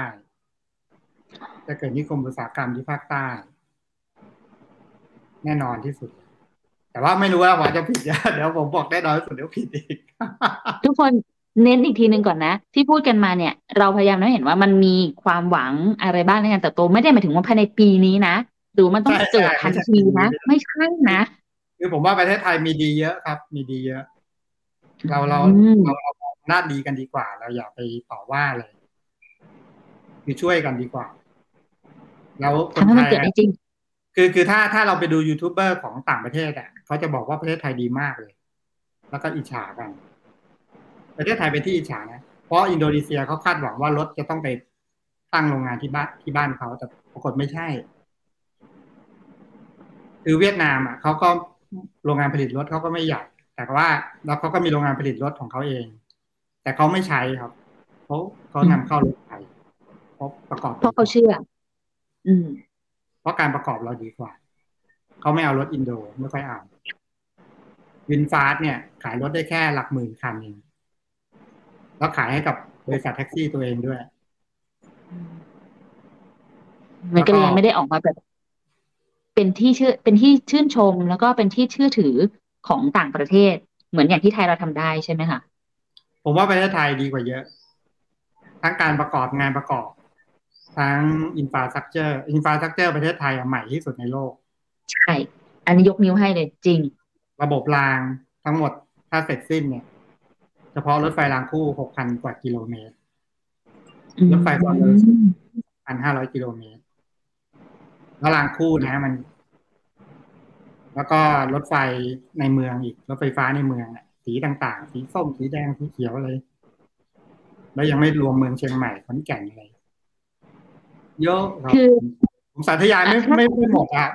จะเกิดนิคมอุตสาหกรรมที่ภาคใต้ แน่นอนที่สุด แต่ว่าไม่รู้ว่าว่าจะผิดเดี๋ยวผมบอกได้น้อยที่สุดเดี๋ยวผิดอีก ทุกคนเน้นอีกทีหนึ่งก่อนนะ ที่พูดกันมาเนี่ย เราพยายามให้เห็นว่ามันมีความหวังอะไรบ้างในการเติบโตไม่ได้หมายถึงว่าภายในปีนี้นะหรือมันต้องใช่เกิดใช่ทันไม่ใช่ทีนะไม่ใช่ไม่ใช่นะคือผมว่าประเทศไทยมีดีเยอะครับ มีดีเยอะ เราเราอืมเราเรามองหน้าดีกันดีกว่า เราอย่าไปต่อว่าเลยคือช่วยกันดีกว่า แล้วคนทำให้ไทมันยเกิดอะได้จริง คือคือถ้าถ้าเราไปดูยูทูบเบอร์ของต่างประเทศอะเขาจะบอกว่าประเทศไทยดีมากเลย แล้วก็อิจฉากันประเทศไทยเป็นที่อิจฉานะเพราะอินโดนีเซียเขาคาดหวังว่ารถจะต้องไปตั้งโรงงานที่บ้านที่บ้านเขาแต่ปรากฏไม่ใช่ คือเวียดนามอะเขาก็โรงงานผลิตรถเขาก็ไม่ใหญ่แต่ว่าแล้วเขาก็มีโรงงานผลิตรถของเขาเอง แต่เขาไม่ใช้ครับเขาเขานำเข้ารถไทยเพราะประกอบเพราะเขาเชื่อ อืมเพ ราะการประกอบเราดีกว่า เขาไม่เอารถอินโดไม่ค่อยเอาวินฟาสเนี่ย ขายรถได้แค่หลักหมื่นคันเองแล้วขายให้กับบริษัทแท็กซี่ตัวเองด้วย มันก็เลยแล้วก็ยังไม่ได้ออกมาแบบ เป็นที่ชื่อเป็นที่ชื่นชมแล้วก็เป็นที่เชื่อถือของต่างประเทศ เหมือนอย่างที่ไทยเราทำได้ใช่ไหมคะผมว่าประเทศไทยดีกว่าเยอะ ทั้งการประกอบงานประกอบ ทั้ง infrastructure infrastructure ประเทศไทยอะใหม่ที่สุดในโลก ใช่ อันนี้ยกนิ้วให้เลยจริง ระบบรางทั้งหมดถ้าเสร็จสิ้นเนี่ย เฉพาะรถไฟรางคู่หกพันกว่ากิโลเมตร รถไฟความเร็วสูงพันห้าร้อยกิโลเมตร แล้วรางคู่นะมัน แล้วก็รถไฟในเมืองอีก รถไฟฟ้าในเมืองอะสีต่างๆ สีส้ม สีแดง สีเขียวอะไร แล้วยังไม่รวมเมืองเชียงใหม่ขอนแก่นอะไร เยอะครับคือผมสาธยายไม่อะถ้าไม่ไม่หมดอะ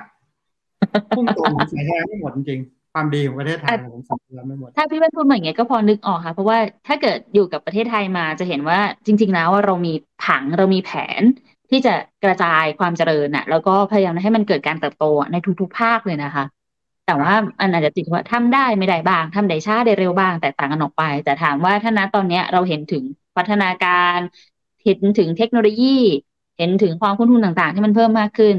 พุ่งตรงผมสาธยายไม่หมดจริงๆความดีของประเทศไทยผมสาธยายไม่หมดถ้าพี่แว่นพูดมาอย่างเงี้ยก็พอนึกออกค่ะ เพราะว่าถ้าเกิดอยู่กับประเทศไทยมาจะเห็นว่าจริง ๆ แล้วว่าเรามีผังเรามีแผนที่จะกระจายความเจริญน่ะ แล้วก็พยายามให้มันเกิดการเติบโตในทุกๆภาคเลยนะคะ แต่ว่ามันอาจจะติดว่าทำได้ไม่ได้บ้างทำได้ช้าได้เร็วบ้างแตกต่างกันออกไป แต่ถามว่าถ้าณตอนเนี้ยเราเห็นถึงพัฒนาการ เห็นถึงเทคโนโลยี เห็นถึงความคุ้นทุนต่างๆ ที่มันเพิ่มมากขึ้น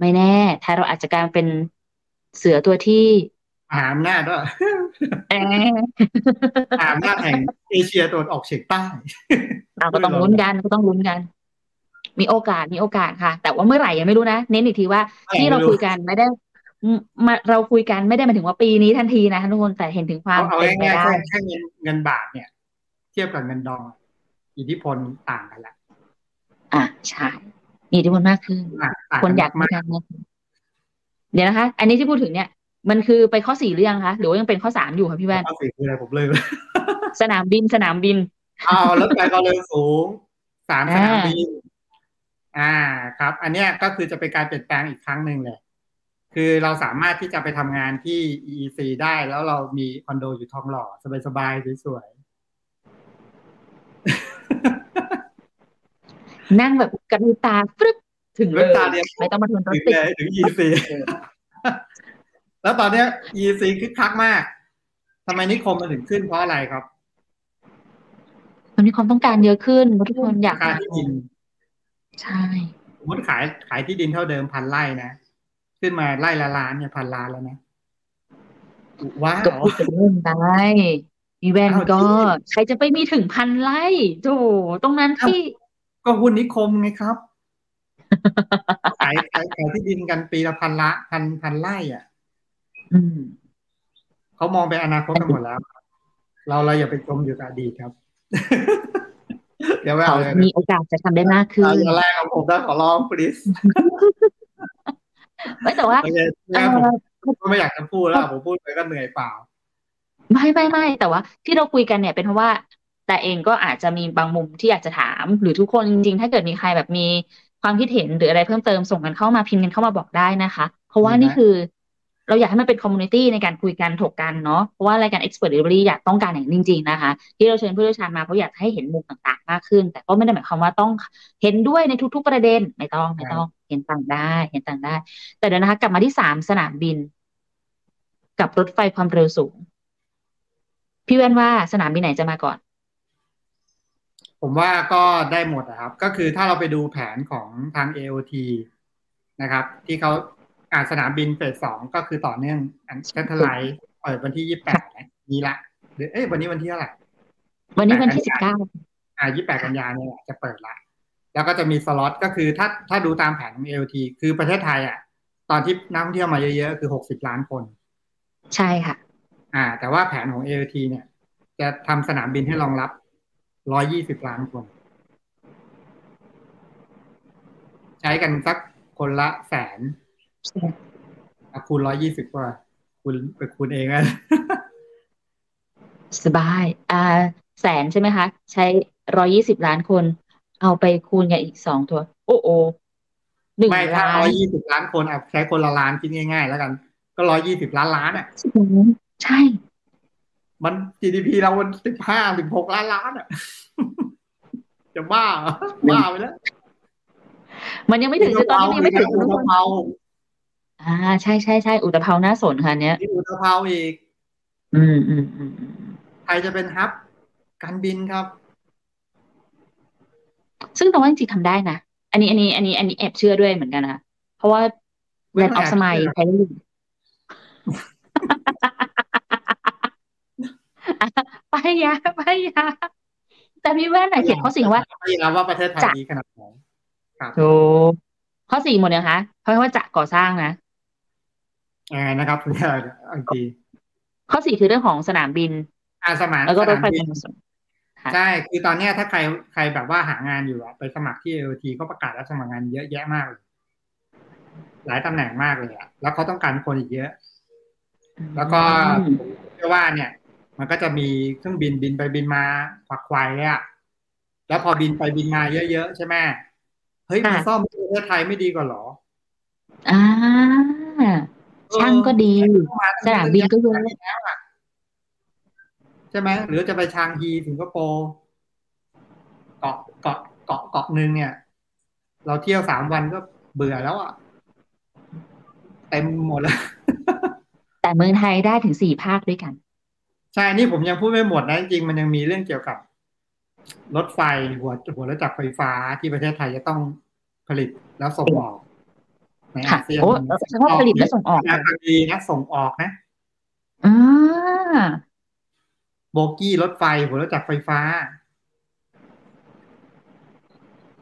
ไม่แน่ไทยเราอาจจะกลายเป็นเสือตัวที่มหาอำนาจด้วยเอ๊ะมหาอำนาจแห่งเอเชียตะวันออกเฉียงใต้เราก็ต้องลุ้นกันก็ต้องลุ้นกัน มีโอกาสมีโอกาสค่ะ แต่ว่าเมื่อไหร่ยังไม่รู้นะ เน้นอีกทีว่าที่เราคุยกันไม่ได้มาเราคุยกันไม่ได้หมายถึงว่าปีนี้ทันทีนะทุกคนแต่เห็นถึงความเอาเป็นไปง่ายๆได้แค่แค่เงินเงินบาทเนี่ย เทียบกับเงินดองอิทธิพลต่างกันละ อะใช่มีอิทธิพลมากขึ้นอะต่างคนอยากมากมีการเงินเดี๋ยวนะคะ อันนี้ที่พูดถึงเนี่ยมันคือไปข้อสี่หรือยังคะหรือว่ายังเป็นข้อสามอยู่คะพี่แว่นข้อสี่คืออะไรผมเลยสนามบินสนามบินเอารถไฟความเร็วสูงสามอ่าสนามบินอ่าครับ อันเนี้ยก็คือจะเป็นการเปลี่ยนแปลงอีกครั้งหนึ่งเลยคือเราสามารถที่จะไปทำงานที่ EEC ได้แล้วเรามีคอนโดอยู่ทองหล่อ สบายๆสวย นั่งแบบกระดูตาฟึบถึงๆเลเว้นยตาเดียวไม่ต้องมาทนรถถึงติดเลยถึง EEC แล้วตอนเนี้ย EEC คึกคักมากทำไมนิคมมันถึงขึ้นเพราะอะไรครับ มันมีความต้องการเยอะขึ้นทุกคนอยากราคาที่ดิน ใช่สมมติขายขายที่ดินเท่าเดิมพันไร่นะ ขึ้นมาไร่ละล้านเนี่ยพันล้านแล้วนะว้าก็วพูดเป็นเรื่องได้อีแวนอ้าวก็จริงใครจะไปมีถึงพันไร่โถตรงนั้นที่ ก็หุ้นนิคมไงครับขายขายขายที่ดินกันปีละพันละพันพันไร่อะอืมเขามองไปอนาคตกันหมดแล้ว เราเราอย่าไปจมอยู่กับอดีตครับ เดี๋ยวไม่เขาเอาเลยมีโอกาสจะทำได้มากขึ้นเอาแรกของผมนะขอร้อง please ไม่แต่ว่าโอเคเอ่งั้นผมอก็ไม่อยากจะพูดแล้วผมพูดไปก็เหนื่อยเปล่า ไม่ไม่ไม่แต่ว่า ที่เราคุยกันเนี่ยเป็นเพราะว่า แต่เองก็อาจจะมีบางมุมที่อยากจะถาม หรือทุกคนจริงๆ ถ้าเกิดมีใครแบบมีความคิดเห็นหรืออะไรเพิ่มเติมส่งกันเข้ามาพิมพ์กันเข้ามาบอกได้นะคะ เพราะว่าได้นี่คือ เราอยากให้มันเป็นคอมมูนิตี้ในการคุยกันถกกันเนาะเพราะว่ารายการ Expert Delivery อยากต้องการอย่างนั้นจริง ๆ นะคะ ที่เราเชิญผู้เชี่ยวชาญมาเพราะอยากให้เห็นมุมต่างๆ มากขึ้น แต่ก็ไม่ได้หมายความว่าต้องเห็นด้วยในทุก ๆ ประเด็นไม่ต้องไม่ต้องเห็นต่างได้ เห็นต่างได้ แต่เดี๋ยวนะคะกลับมาที่สามสนามบิน กับรถไฟความเร็วสูง พี่แว่นว่าสนามบินไหนจะมาก่อน ผมว่าก็ได้หมดนะครับ ก็คือถ้าเราไปดูแผนของทาง AOT นะครับ ที่เขาอ่าสนามบิน phase สองก็คือต่อเนื่องอัน satellite เปิดวันที่ยี่แปดนี้ละหรือเอ้ยวันนี้วันที่เท่าไหร่วันนี้วันที่สิบเก้าอ่ายี่แปดกันยาเนี่ยแหละจะเปิดละ แล้วก็จะมีสล็อตก็คือถ้าถ้าดูตามแผนของ AOT คือประเทศไทยอะ ตอนที่นักท่องเที่ยวมาเยอะๆคือหกสิบล้านคน ใช่ค่ะ อ่า แต่ว่าแผนของ AOT เนี่ย จะทำสนามบินให้รองรับ ร้อยยี่สิบล้านคน ใช้กันสักคนละแสนอะคูณร้อยยี่สิบกว่าคูณไปคูณเองอะสบาย อ่า แสนใช่ไหมคะ ใช้ร้อยี่สิบล้านคน เอาไปคูณกันอีกสองตัว โอ้โอหนึ่งไม่ถ้าล้าร้อนยยี่สิบล้านคนอะใช้คนละล้านคิดง่าย ๆ แล้วกัน ก็ร้อยยี่สิบล้านล้านอะใช่ มัน GDP เรามันสิบห้าสิบหกล้านล้านอะ จะบ้าเหรอบ้าไปแล้ว มันยังไม่ถึงคือตอนนี้มันยังไม่ถึงอุทุกตคนภาอ่า ใช่ใช่ใช่อุตภาวน่าสนค่ะอันเนี้ยนี่อุตภาอีกอืมอืมอืมอืมไทยจะเป็นฮับ การบินครับ ซึ่งตรงว่าจริงๆทำได้นะ อันนี้อันนี้ อันนี้ อันนี้แอบเชื่อด้วยเหมือนกันนะคะเพราะว่าแบรนด์ออฟสมัยใช้ได้อยู่ไปยาไปยาแต่พี่แว่นน่ะเขียนข้อสี่ว่าไม่รับว่าประเทศไทยจะดีขนาดไหนครับถูกข้อสี่หมดยังคะเพราะว่าจะก่อสร้างนะยังไงนะครับคุณยายอังกฤษข้อสี่คือเรื่องของสนามบินอาสมานแล้วก็สรถนามไฟบิความนเร็วสูงค่ะใช่คือตอนเนี้ยถ้าใครใครแบบว่าหางานอยู่อะไปสมัครที่ AOT เขาประกาศรับสมัครงานเยอะแยะมากเลยหลายตำแหน่งมากเลยอะแล้วเขาต้องการคนอีกเยอะ แล้วก็อืมผมเชื่อว่าเนี่ย มันก็จะมีเครื่องบินบินไปบินมาควักควายเลยอะแล้วพอบินไปบินมาเยอะๆใช่ไหมเฮ้ยมาซ่อมที่ประเทศไทยไม่ดีกว่าหรอ อ่า ช่างก็ดีมาสนามบินก็เยอะแล้วอะใช่ไหมหรือจะไปชางฮีสิงคโปร์เกาะเกาะเกาะเกาะหนึ่งเนี่ย เราเที่ยวสามวันก็เบื่อแล้วอะเต็มหมดแล้ว แต่เมืองไทยได้ถึงสี่ภาคด้วยกัน ใช่นี่ผมยังพูดไม่หมดนะจริงๆมันยังมีเรื่องเกี่ยวกับ รถไฟหัวหัวรถจักรไฟฟ้าที่ประเทศไทยจะต้องผลิตแล้วส่งออกในค่ะอาเซียนโอ้เฉพาะผลิตและส่งออกนะดีนะส่งออกนะอ่าโบกี้รถไฟหัวรถจักรไฟฟ้า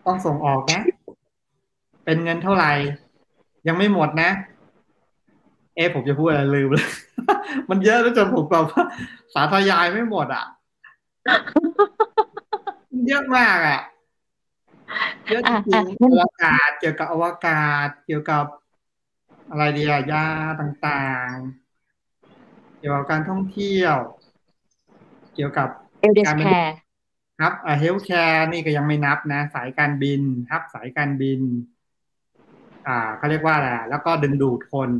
ต้องส่งออกนะ เป็นเงินเท่าไหร่ ยังไม่หมดนะ เอะผมจะพูดอะไรลืมเลยมันเยอะแล้วจนผมแบบว่าสาธยายไม่หมดอะมันเยอะมากอะเยอะจอะริอะงๆงั้อนวกาศเกี่ยวกับอวกาศ เกี่ยวกับ อะไรดีอะยาต่างๆ เกี่ยวกับการท่องเที่ยว เกี่ยวกับเอลเดสการแคเป็นร์ฮับเฮลท์แคร์นี่ก็ยังไม่นับนะ สายการบินฮับสายการบิน อ่าเขาเรียกว่าอะไรอะแล้วก็ดึงดูดคน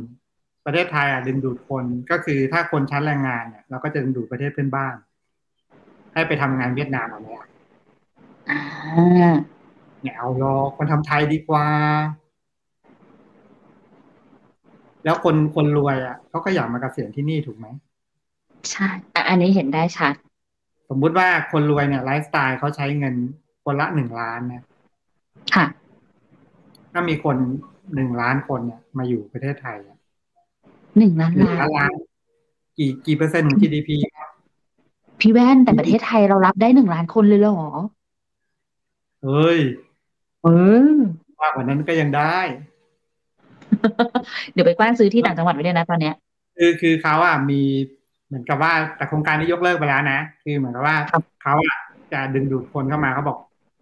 ประเทศไทยอะดึงดูดคนก็คือถ้าคนชั้นแรงงานเนี่ยเราก็จะดึงดูดประเทศเพื่อนบ้าน ให้ไปทำงานเวียดนามเอาเนี่ยอ่าเนี่ยเอาหรอกคนทำไทยดีกว่า แล้วคนคนรวยอะเขาก็อยากมาเกษียณที่นี่ถูกไหมใช่อะอันนี้เห็นได้ชัด สมมุติว่าคนรวยเนี่ยไลฟ์สไตล์เขาใช้เงินคนละหนึ่งล้านนะค่ะถ้ามีคนหนึ่งล้านคนเนี่ยมาอยู่ประเทศไทยอะ หนึ่งล้านหนึ่งล้าล้านนล้าน กี่กี่เปอร์เซ็นต์ของ GDP ครับพี่แว่นแต่ประเทศไทยเรารับได้หนึ่งล้านคนเลยเหรอ เฮ้ย เออมากกว่านั้นก็ยังได้ เดี๋ยวไปกว้านซื้อที่ต่างจังหวัดไว้เลยนะตอนเนี้ย คือคือเขาอะมีเหมือนกับว่าแต่โครงการนี้ยกเลิกไปแล้วนะ คือเหมือนกับว่าครับเขาอะจะดึงดูดคนเข้ามาเขาบอก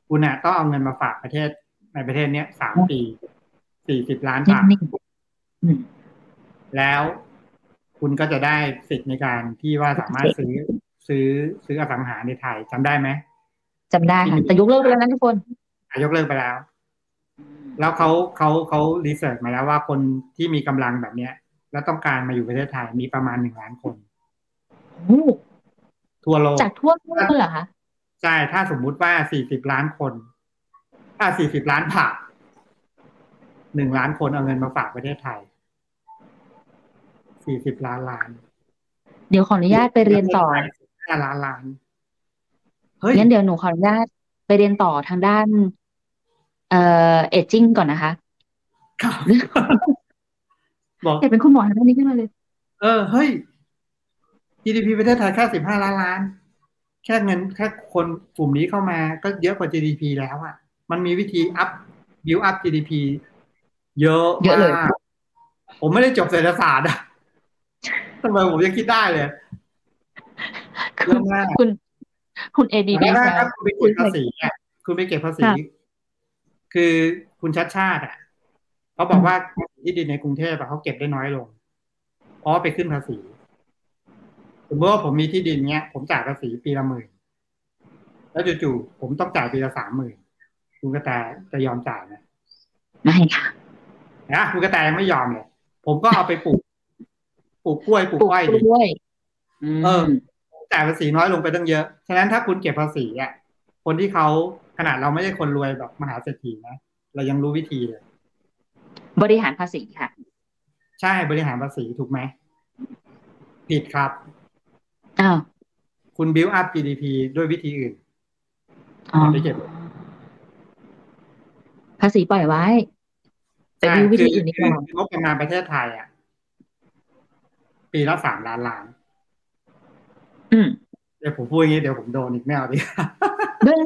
คุณอะต้องเอาเงินมาฝากประเทศในประเทศเนี้ยสามปีสี่สิบล้านบาทนิ่งๆอืม แล้วคุณก็จะได้สิทธิ์ในการที่ว่าสามารถซื้อซื้อซื้ออสังหาในไทยจำได้ไหมจำได้ค่ะแต่ยกเลิกไปแล้วนะทุกคนอะยกเลิกไปแล้ว แล้วเขาเขาเขารีเสิร์ชมาแล้วว่าคนที่มีกำลังแบบเนี้ย แล้วต้องการมาอยู่ประเทศไทยมีประมาณหนึ่งล้านคนโอ้โหทั่วโลกจากทั่วโลกเลยเหรอคะใช่ถ้าสมมุติว่าสี่สิบล้านคน ถ้าสี่สิบล้านบาทหนึ่งล้านคนเอาเงินมาฝากประเทศไทย สี่สิบล้านล้าน เดี๋ยวขออนุญาตไปเรียนต่อห้าล้านล้านเฮ้ยงั้นเดี๋ยวหนูขออนุญาตไปเรียนต่อทางด้าน เอ่อเอจจิ้งก่อนนะคะครับบอกอยากเป็นคุณหมอทางด้านนี้ขึ้นมาเลย เออเฮ้ย GDP ประเทศไทยแค่สิบห้าล้านล้าน แค่เงินแค่คนกลุ่มนี้เข้ามาก็เยอะกว่า GDP แล้วอะมันมีวิธีอัพ build up GDP เยอะเยอะเลยมากผมไม่ได้จบเศรษฐศาสตร์อะ ทำไมผมยังคิดได้เลยเยอะมากคุณ คุณเอดีแล้ดีวถ้าคุณไปเก็บภาษีอะคุณไปเก็บภาษีค่ะคือคุณชัดชาติอะเขาบอกว่าที่ดินในกรุงเทพอะเขาเก็บได้น้อยลงเพราะว่าไปขึ้นภาษีสมมติว่าผมมีที่ดินเนี้ย ผมจ่ายภาษีปีละหมื่นแล้วจู่ๆผมต้องจ่ายปีละสามหมื่นคุณกระแตจะยอมจ่ายไหมไม่ค่ะนะคุณกระแตยังไม่ยอมเลยผมก็เอาไปปลูก ปลูกกล้วยปลูกปลูกอ้อยกดิล้วยเออจ่ายภาษีน้อยลงไปตั้งเยอะ ฉะนั้นถ้าคุณเก็บภาษีอะ คนที่เขาขนาดเราไม่ใช่คนรวยแบบมหาเศรษฐีนะ เรายังรู้วิธีเลย บริหารภาษีค่ะ ใช่บริหารภาษีถูกไหม ผิดครับ อ้าว คุณ build up GDP ด้วยวิธีอื่นอ๋อไปเก็บภาษีปล่อยไว้ไปใช่ดูวิคืธีอื่นดีกว่าคืองบประมาณประเทศไทยอะ ปีละสามล้านล้านอืมเดี๋ยวผมพูดอย่างนี้เดี๋ยวผมโดนอีกแนวดิเดิน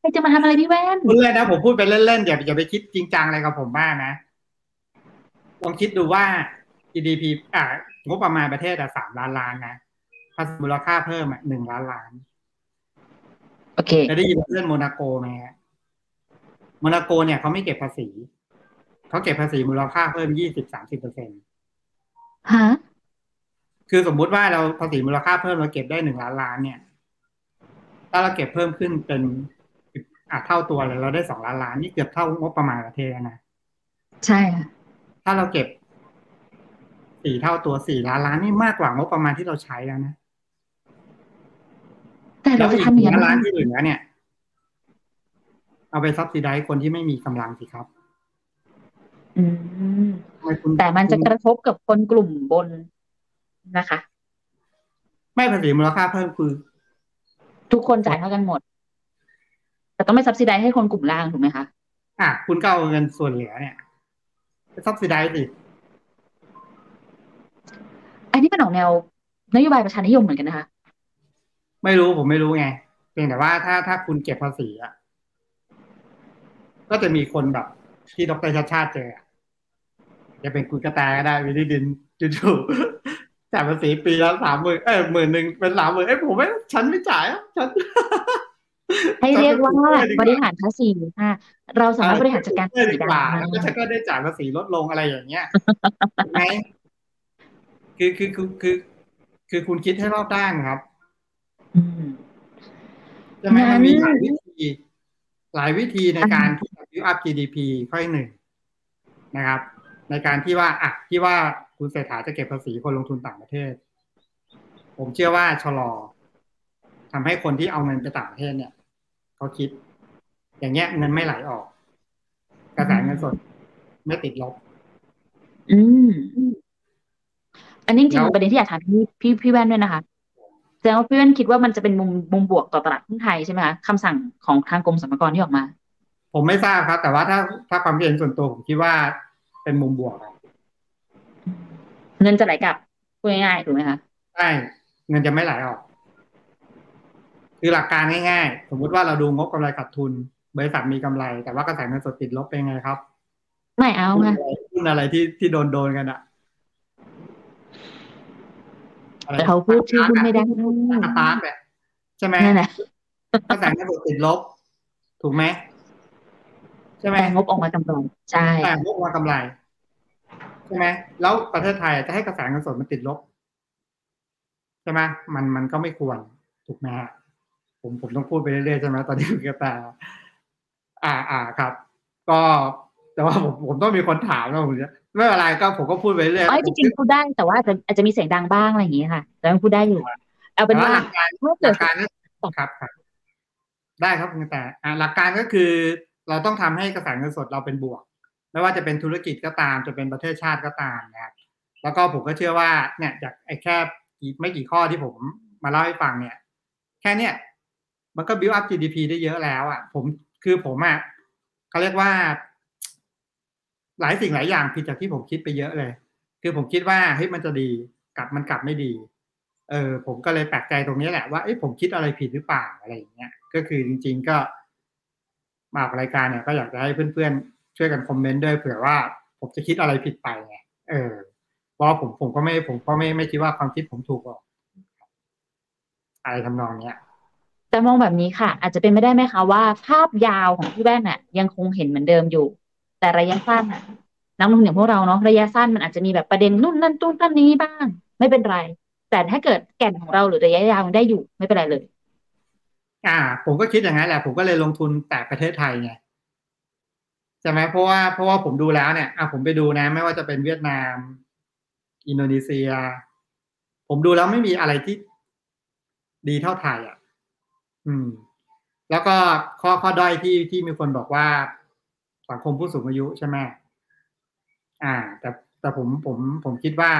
ใครจะมาทำอะไรพี่แว่นพูดเล่นนะผมพูดไปเล่นๆอย่าอย่าไปคิดจริงจังอะไรกับผมบ้างนะลองคิดดูว่า GDP อ่างบประมาณประเทศอะสามล้านล้านนะภาษีมูลค่าเพิ่มอะหนึ่งล้านล้าน โอเคจะได้ยินเรื่องโมนาโกไหมฮะโมนาโกเนี่ยเขาไม่เก็บภาษีเขาเก็บภาษีมูลค่าเพิ่มยี่สิบสามสิบเปอร์เซ็นฮะ คือสมมุติว่าเราภาษีมูลค่าเพิ่มเราเก็บได้หนึ่งล้านล้านเนี่ย ถ้าเราเก็บเพิ่มขึ้นเป็นอะเท่าตัวเลยเราได้สองล้านล้านนี่เกือบเท่างบประมาณประเทศแล้วนะใช่ค่ะถ้าเราเก็บสี่เท่าตัวสี่ล้านล้านนี่มากกว่างบประมาณที่เราใช้แล้วนะแต่แล้เราวจะอีกทำอย่างล้านนั้ล้านนที่เหลือเนี่ย เอาไปซับซิได้คนที่ไม่มีกำลังสิครับ อืมทำไมคุณแต่มันจะคุณกระทบกับคนกลุ่มบน นะคะ ไม่ภาษีมูลค่าเพิ่มคือทุกคนจ่ายเท่ากันหมด แต่ต้องไม่ซับซิไดให้คนกลุ่มล่างถูกไหมคะอะคุณก็เอาเงินส่วนเหลือเนี่ยไปซับซิได้สิอันนี้เป็นออกแนวนโยบายประชานิยมเหมือนกันนะคะ ไม่รู้ผมไม่รู้ไงเพียงแต่ว่าถ้าถ้าคุณเก็บภาษีอะก็จะมีคนแบบ ที่ดรชาติชาติเจอจะเป็นคุณกระแตก็ได้วิธีดินจู่ๆ จ่ายภาษีปีละสามหมื่นเอ้ยหมื่นหนึ่งเป็นสามหมื่นเอ้ยผมไม่ฉันไม่จ่ายอะฉันให้เรียกว่าบริหารภาษีค่ะ เราสามารถบริหารจัดการภาษีดีได้กว่าแล้วก็ฉันก็ได้จ่ายภาษีลดลงอะไรอย่างเงี้ยถูกไหมคือคือคือคือ คือคุณคิดให้รอบด้านครับอืมใช่ไหมงั้มันนมีหลายวิธี หลายวิธีในการที่จะ build up GDP ข้อที่หนึ่งนะครับ ในการที่ว่าอะที่ว่า คุณเศรษฐาจะเก็บภาษีคนลงทุนต่างประเทศ ผมเชื่อว่าชะลอทำให้คนที่เอาเงินไปต่างประเทศเนี่ยเขาคิด อย่างเงี้ยเงินไม่ไหลออก กระแสเงินสดไม่ติดลบ อืม อันนี้จริงแล้วๆเป็นประเด็นที่อยากถามพี่พี่พี่แว่นด้วยนะคะแสดงว่าพี่แว่นคิดว่ามันจะเป็นมุมมุมบวกต่อตลาดหุ้นไทยใช่ไหมคะคำสั่งของทางกรมสรรพากรที่ออกมา ผมไม่ทราบครับ แต่ว่าถ้าถ้าความคิดเห็นส่วนตัวผมคิดว่าเป็นมุมบวกครับ เงินจะไหลกลับพูดง่ายๆถูกไหมคะใช่เงินจะไม่ไหลออก คือหลักการง่าย ๆ สมมุติว่าเราดูงบกำไรขาดทุน บริษัทมีกำไร แต่ว่ากระแสเงินสดติดลบเป็นไงครับ ไม่เอาหุ้นค่ะอะไรหุ้นอะไรที่ที่โดนโดนกันอะอะไรแต่เขาพูดชื่อหุ้นไม่ได้สตาร์ทเนี่ยใช่ไหมนั่นแหละกระแสเงินสดติดลบ ถูกไหมใช่ไหมแต่งบออกมากำไรใช่แต่งบมากำไร ใช่ไหมแล้วประเทศไทยจะให้กระแสเงินสดมันติดลบใช่ไหมมันมันก็ไม่ควรถูกไหมฮะผมผมต้องพูดไปเรื่อยๆใช่ไหมตอนนี้คุณกระแตอ่าอ่าครับ ก็แต่ว่าผมผมต้องมีคนถามนะผมจะไม่เป็นไรก็ผมก็พูดไปเรื่อยเอ้ยจริงๆพูดได้แต่ว่าอาจจะอาจจะมีเสียงดังบ้างอะไรอย่างเงี้ยค่ะ แต่มันพูดได้อยู่ เอาแต่เป็นว่าว่าหลักการถ้าหเกิลัดกการก็ครับครับ ได้ครับคุณกระแตอ่าหลักการก็คือเราต้องทำให้กระแสเงินสดเราเป็นบวก ไม่ว่าจะเป็นธุรกิจก็ตามจะเป็นประเทศชาติก็ตามนะครับแล้วก็ผมก็เชื่อว่าเนี่ยจากไอ้แค่ไม่กี่ข้อที่ผมมาเล่าให้ฟังเนี่ย แค่เนี่ยมันก็ build up GDP ได้เยอะแล้วอะ ผมคือผมอะเขาเรียกว่า หลายสิ่งหลายอย่างผิดจากที่ผมคิดไปเยอะเลย คือผมคิดว่าเฮ้ยมันจะดีกลับมันกลับไม่ดีเออผมก็เลยแปลกใจตรงนี้แหละว่าเอ้ยผมคิดอะไรผิดหรือเปล่าอะไรอย่างเงี้ยก็คือจริง ๆก็มาออกรายการเนี่ยก็อยากจะให้เพื่อนๆ ช่วยกันคอมเมนต์ด้วยเผื่อว่า ผมจะคิดอะไรผิดไปไงเออเพราะผมผมก็ไม่ผมก็ไม่ไม่คิดว่าความคิดผมถูกหรอกอะไรทำนองเนี้ยแต่มองแบบนี้ค่ะ อาจจะเป็นไม่ได้ไหมคะว่า ภาพยาวของพี่แว่นน่ะ ยังคงเห็นเหมือนเดิมอยู่ แต่ระยะสั้นน่ะนักลงทุนอย่างพวกเราเนาะระยะสั้นมันอาจจะมีแบบประเด็นนู่นนั่นตู้นนั่นนี้บ้าง ไม่เป็นไร แต่ถ้าเกิดแก่นของเราหรือระยะยาวมันได้อยู่ไม่เป็นไรเลย อ่า ผมก็คิดอย่างนั้นแหละผมก็เลยลงทุนแต่ประเทศไทยไง ใช่ไหมเพราะว่าเพราะว่าผมดูแล้วเนี่ยอะผมไปดูนะ ไม่ว่าจะเป็นเวียดนาม อินโดนีเซีย ผมดูแล้วไม่มีอะไรที่ดีเท่าไทยอะ อืม แล้วก็ข้อข้อด้อยที่ที่มีคนบอกว่าสังคมผู้สูงอายุใช่ไหมอ่า แต่แต่ผมผมผมคิดว่า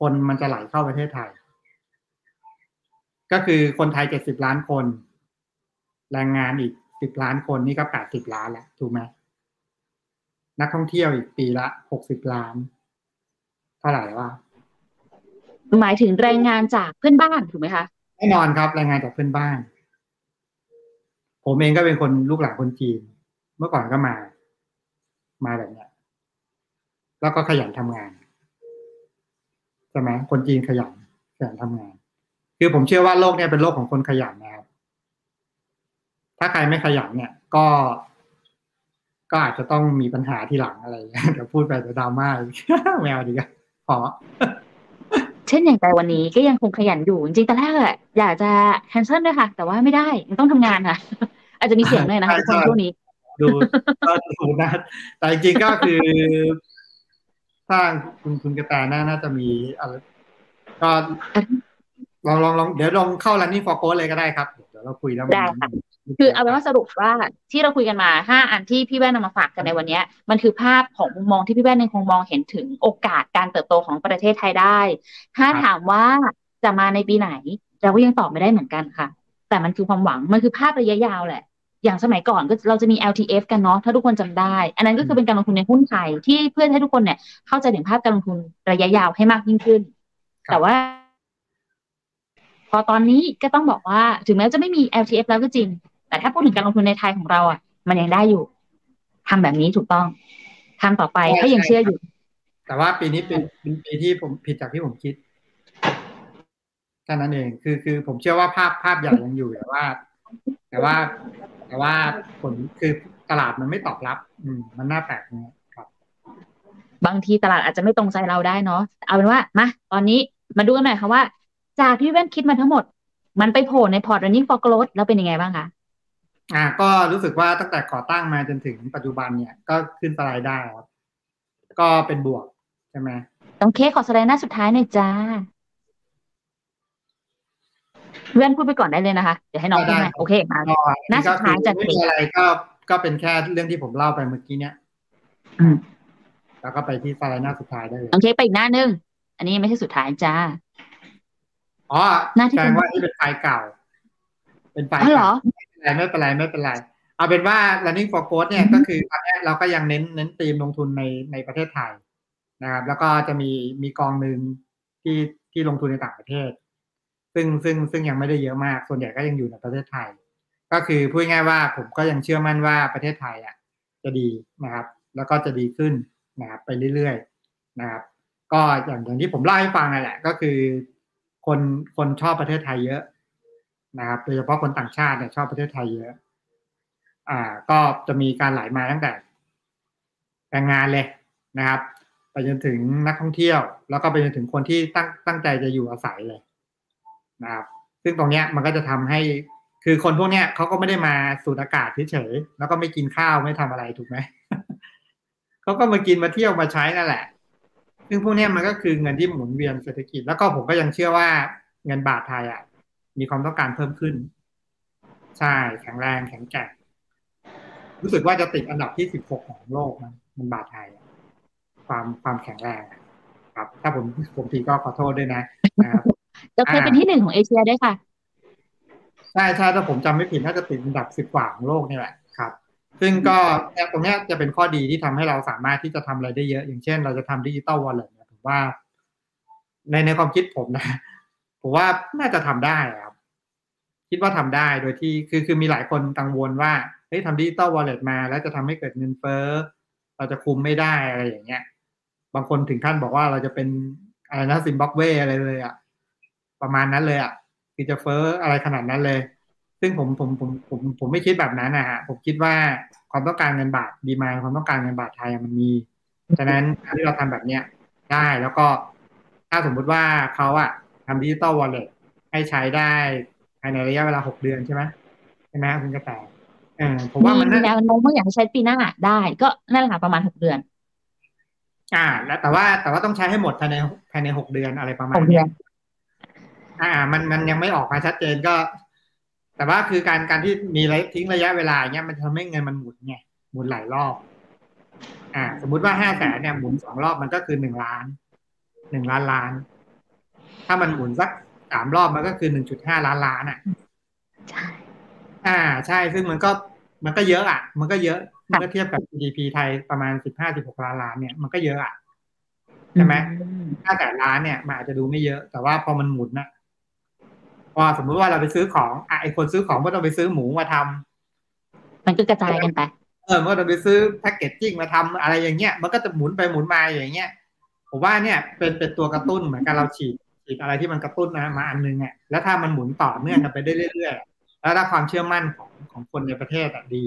คนมันจะไหลเข้าประเทศไทย ก็คือคนไทยเจ็ดสิบล้านคน แรงงานอีกสิบล้านคนนี่ก็แปดสิบล้านแล้วถูกไหม นักท่องเที่ยวอีกปีละหกสิบล้าน เท่าไหร่วะหมายถึงแรงงานจากเพื่อนบ้านถูกไหมคะแน่นอนครับแรงงานจากเพื่อนบ้าน ผมเองก็เป็นคนลูกหลานคนจีน เมื่อก่อนก็มา มาแบบเนี้ยแล้วก็ขยันทำงานใช่ไหมคนจีนขยันขยันทำงาน คือผมเชื่อว่าโลกเนี่ยเป็นโลกของคนขยันนะครับ ถ้าใครไม่ขยันเนี่ย ก็ ก็อาจจะต้องมีปัญหาที่หลังอะไรอย่างเงี้ยเดี๋ยวพูดไปเดี๋ยวดราม่าอีกแมวดีกว่าขอเช่นอย่างแต่วันนี้ก็ยังคงขยันอยู่ จริงๆตอนแรกอะอยากจะแคนเซิลด้วยค่ะ แต่ว่าไม่ได้ยังต้องทำงานค่ะ อาจจะมีเสียงหน่อยนะคะใช่ทุกคนใช่ช่วงนี้ ดูก็ดูนะแต่จริงๆก็คือถ้าคุณคุณกระแตน่าน่าจะมีอะไรก็ลองลองลองเดี๋ยวลองเข้า running for code เลยก็ได้ครับเดี๋ยว เราคุยแล้วมันได้ค่ะคือเอาเป็นว่าสรุปว่าที่เราคุยกันมาห้าอันที่พี่แว่นนำมาฝากกันในวันเนี้ยมันคือภาพของมุมมองที่พี่แว่นยังคงมองเห็นถึงโอกาสการเติบโตของประเทศไทยได้ ถ้าถามว่าจะมาในปีไหน เราก็ยังตอบไม่ได้เหมือนกันค่ะ แต่มันคือความหวังมันคือภาพระยะยาวแหละ อย่างสมัยก่อนก็เราจะมี LTF กันเนาะถ้าทุกคนจำได้ อันนั้นก็คือเป็นการลงทุนในหุ้นไทยที่เพื่อให้ทุกคนเนี่ยเข้าใจถึงภาพการลงทุนระยะยาวให้มากยิ่งขึ้นครับแต่ว่า พอตอนนี้ก็ต้องบอกว่าถึงแม้จะไม่มี LTF แล้วก็จริง แต่ถ้าพูดถึงการลงทุนในไทยของเราอะ มันยังได้อยู่ทำแบบนี้ถูกต้องทำต่อไปใช่ถ้ายังใช่เชื่ออยู่ แต่ว่าปีนี้เป็นเป็นปีที่ผมผิดจากที่ผมคิดแค่นั้นเองคือคือผมเชื่อว่าภาพภาพใหญ่ยังอยู่แต่ว่า แต่ว่า แต่ว่าผลคือตลาดมันไม่ตอบรับ อืม มันน่าแปลกนะครับ บางทีตลาดอาจจะไม่ตรงใจเราได้เนาะเอาเป็นว่ามาตอนนี้มาดูกันหน่อยค่ะว่า จากที่แว่นคิดมาทั้งหมด มันไปโผล่ในพอร์ต running for growth แล้วเป็นยังไงบ้างคะอ่า ก็รู้สึกว่าตั้งแต่ก่อตั้งมาจนถึงปัจจุบันเนี่ยก็ขึ้นสไลด์ได้ครับก็เป็นบวกใช่ไหมต้องเคขอสไลด์หน้าสุดท้ายหน่อยจ้าเพื่อนพูดไปก่อนได้เลยนะคะ เดี๋ยวให้น้องพูดให้โอเคมาก็หน้าสุดท้ายจะไม่มีอะไรก็ก็เป็นแค่เรื่องที่ผมเล่าไปเมื่อกี้เนี่ยอืมแล้วก็ไปที่สไลด์หน้าสุดท้ายได้เลยโอเคไปอีกหน้านึง อันนี้ยังไม่ใช่สุดท้ายจ้า อ๋อหน้าที่แสดเป็นงว่านี่เป็นไฟล์เก่า เป็นไฟล์อ๋อเหรอเก่าไม่เป็นไรไม่เป็นไรไม่เป็นไรเอาเป็นว่า running for growth เนี่ยอือฮึก็คือตอนเนี้ยเราก็ยังเน้นเน้นธีมลงทุนในในประเทศไทยนะครับ แล้วก็จะมีมีกองหนึ่งที่ที่ลงทุนในต่างประเทศ ซึ่งซึ่งซึ่งยังไม่ได้เยอะมาก ส่วนใหญ่ก็ยังอยู่ในประเทศไทย ก็คือพูดง่ายๆว่าผมก็ยังเชื่อมั่นว่าประเทศไทยอะ จะดีนะครับ แล้วก็จะดีขึ้นนะครับไปเรื่อยๆนะครับ ก็อย่างอย่างที่ผมเล่าให้ฟังนั่นแหละ ก็คือ คนคนชอบประเทศไทยเยอะนะครับ โดยเฉพาะคนต่างชาติเนี่ยชอบประเทศไทยเยอะ อ่า ก็จะมีการไหลมาตั้งแต่แรงงานเลยนะครับไปจนถึงนักท่องเที่ยว แล้วก็ไปจนถึงคนที่ตั้งตั้งใจจะอยู่อาศัยเลยนะครับ ซึ่งตรงเนี้ยมันก็จะทำให้คือคนพวกเนี้ยเขาก็ไม่ได้มาสูดอากาศเฉยๆแล้วก็ไม่กินข้าวไม่ทำอะไรถูกไหมเขาก็มากินมาเที่ยวมาใช้นั่นแหละ ซึ่งพวกเนี้ยมันก็คือเงินที่หมุนเวียนเศรษฐกิจ แล้วก็ผมก็ยังเชื่อว่าเงินบาทไทยอะ มีความต้องการเพิ่มขึ้น ใช่แข็งแรงแข็งแกร่งรู้สึกว่าจะติดอันดับที่สิบหกของโลกนะเงินบาทไทยอะความความแข็งแรงอะครับ ถ้าผมผมทีก็ขอโทษด้วยนะนะครับจะเคยเป็นที่หนึ่งของเอเชียด้วยค่ะ ใช่ใช่ถ้าผมจำไม่ผิดน่าจะติดอันดับสิบกว่าของโลกนี่แหละครับ ซึ่งก็เนี่ยตรงเนี้ยจะเป็นข้อดีที่ทำให้เราสามารถที่จะทำอะไรได้เยอะ อย่างเช่น เราจะทำ digital wallet เนี่ยผมว่า ในในความคิดผมนะผมว่าน่าจะทำได้ครับ คิดว่าทำได้โดยที่คือคือมีหลายคนกังวลว่าเฮ้ยทำ digital wallet มา แล้วจะทำให้เกิดเงินเฟ้อเราจะคุมไม่ได้อะไรอย่างเงี้ย บางคนถึงขั้นบอกว่าเราจะเป็นอะไรนะซิมบับเวอะไรเลยอะประมาณนั้นเลยอะคือจะเฟ้ออะไรขนาดนั้นเลย ซึ่งผมผมผมผมผมไม่คิดแบบนั้นนะฮะผมคิดว่าความต้องการเงินบาทดีมาความต้องการเงินบาทไทยอะมันมีฉะนั้นการที่เราทำแบบเนี้ยได้แล้วก็ถ้าสมมุติว่าเขาอะทำดิจิตอลวอลเล็ตให้ใช้ได้ภายในระยะเวลาหกเดือนใช่ไหมใช่ไหมคุณกระแตเออผมว่ามันมีน่าแนวโน้มว่าอยากให้ใช้ปีหน้าได้ ก็นั่นแหละค่ะประมาณหกเดือน อ่า แล้วแต่ว่าแต่ว่าต้องใช้ให้หมดภายในภายในหกเดือนอะไรประมาณหกเดืเนี้อยนอ่า มันมันยังไม่ออกมาชัดเจนก็ แต่ว่าคือการการที่มีระยะทิ้งระยะเวลาอย่างเงี้ยมันจะทำให้เงินมันหมุนไงหมุนหลายรอบ อ่า สมมุติว่าห้าแสนเนี่ยหมุนสองรอบมันก็คือหนึ่งล้านหนึ่งล้านล้าน ถ้ามันหมุนสักสามรอบมันก็คือหนึ่งจุดห้าล้านล้านอะใช่อ่า ใช่ซึ่งมันก็มันก็เยอะอะ มันก็เยอะเมื่อเทียบกับ GDP ไทยประมาณสิบห้าสิบหกล้านล้านเนี่ยมันก็เยอะอะใช่ไหมอืมห้าแสนล้านเนี่ยมันอาจจะดูไม่เยอะ แต่ว่าพอมันหมุนนะ พอสมมุติว่าเราไปซื้อของอะไอคนซื้อของก็ต้องไปซื้อหมูมาทำมันก็กระจายกันไปเออมันก็ต้องไปซื้อแพ็กเกจจิ้งมาทำอะไรอย่างเงี้ย มันก็จะหมุนไปหมุนมาอย่างเงี้ยผมว่าเนี่ยเป็นเป็นตัวกระตุ้นเหมือนกันเราฉีดฉีดอะไรที่มันกระตุ้นนะมาอันนึงอะแล้วถ้ามันหมุนต่อเนื่องกันไปได้เรื่อยๆแล้วถ้าความเชื่อมั่นของของคนในประเทศอะดี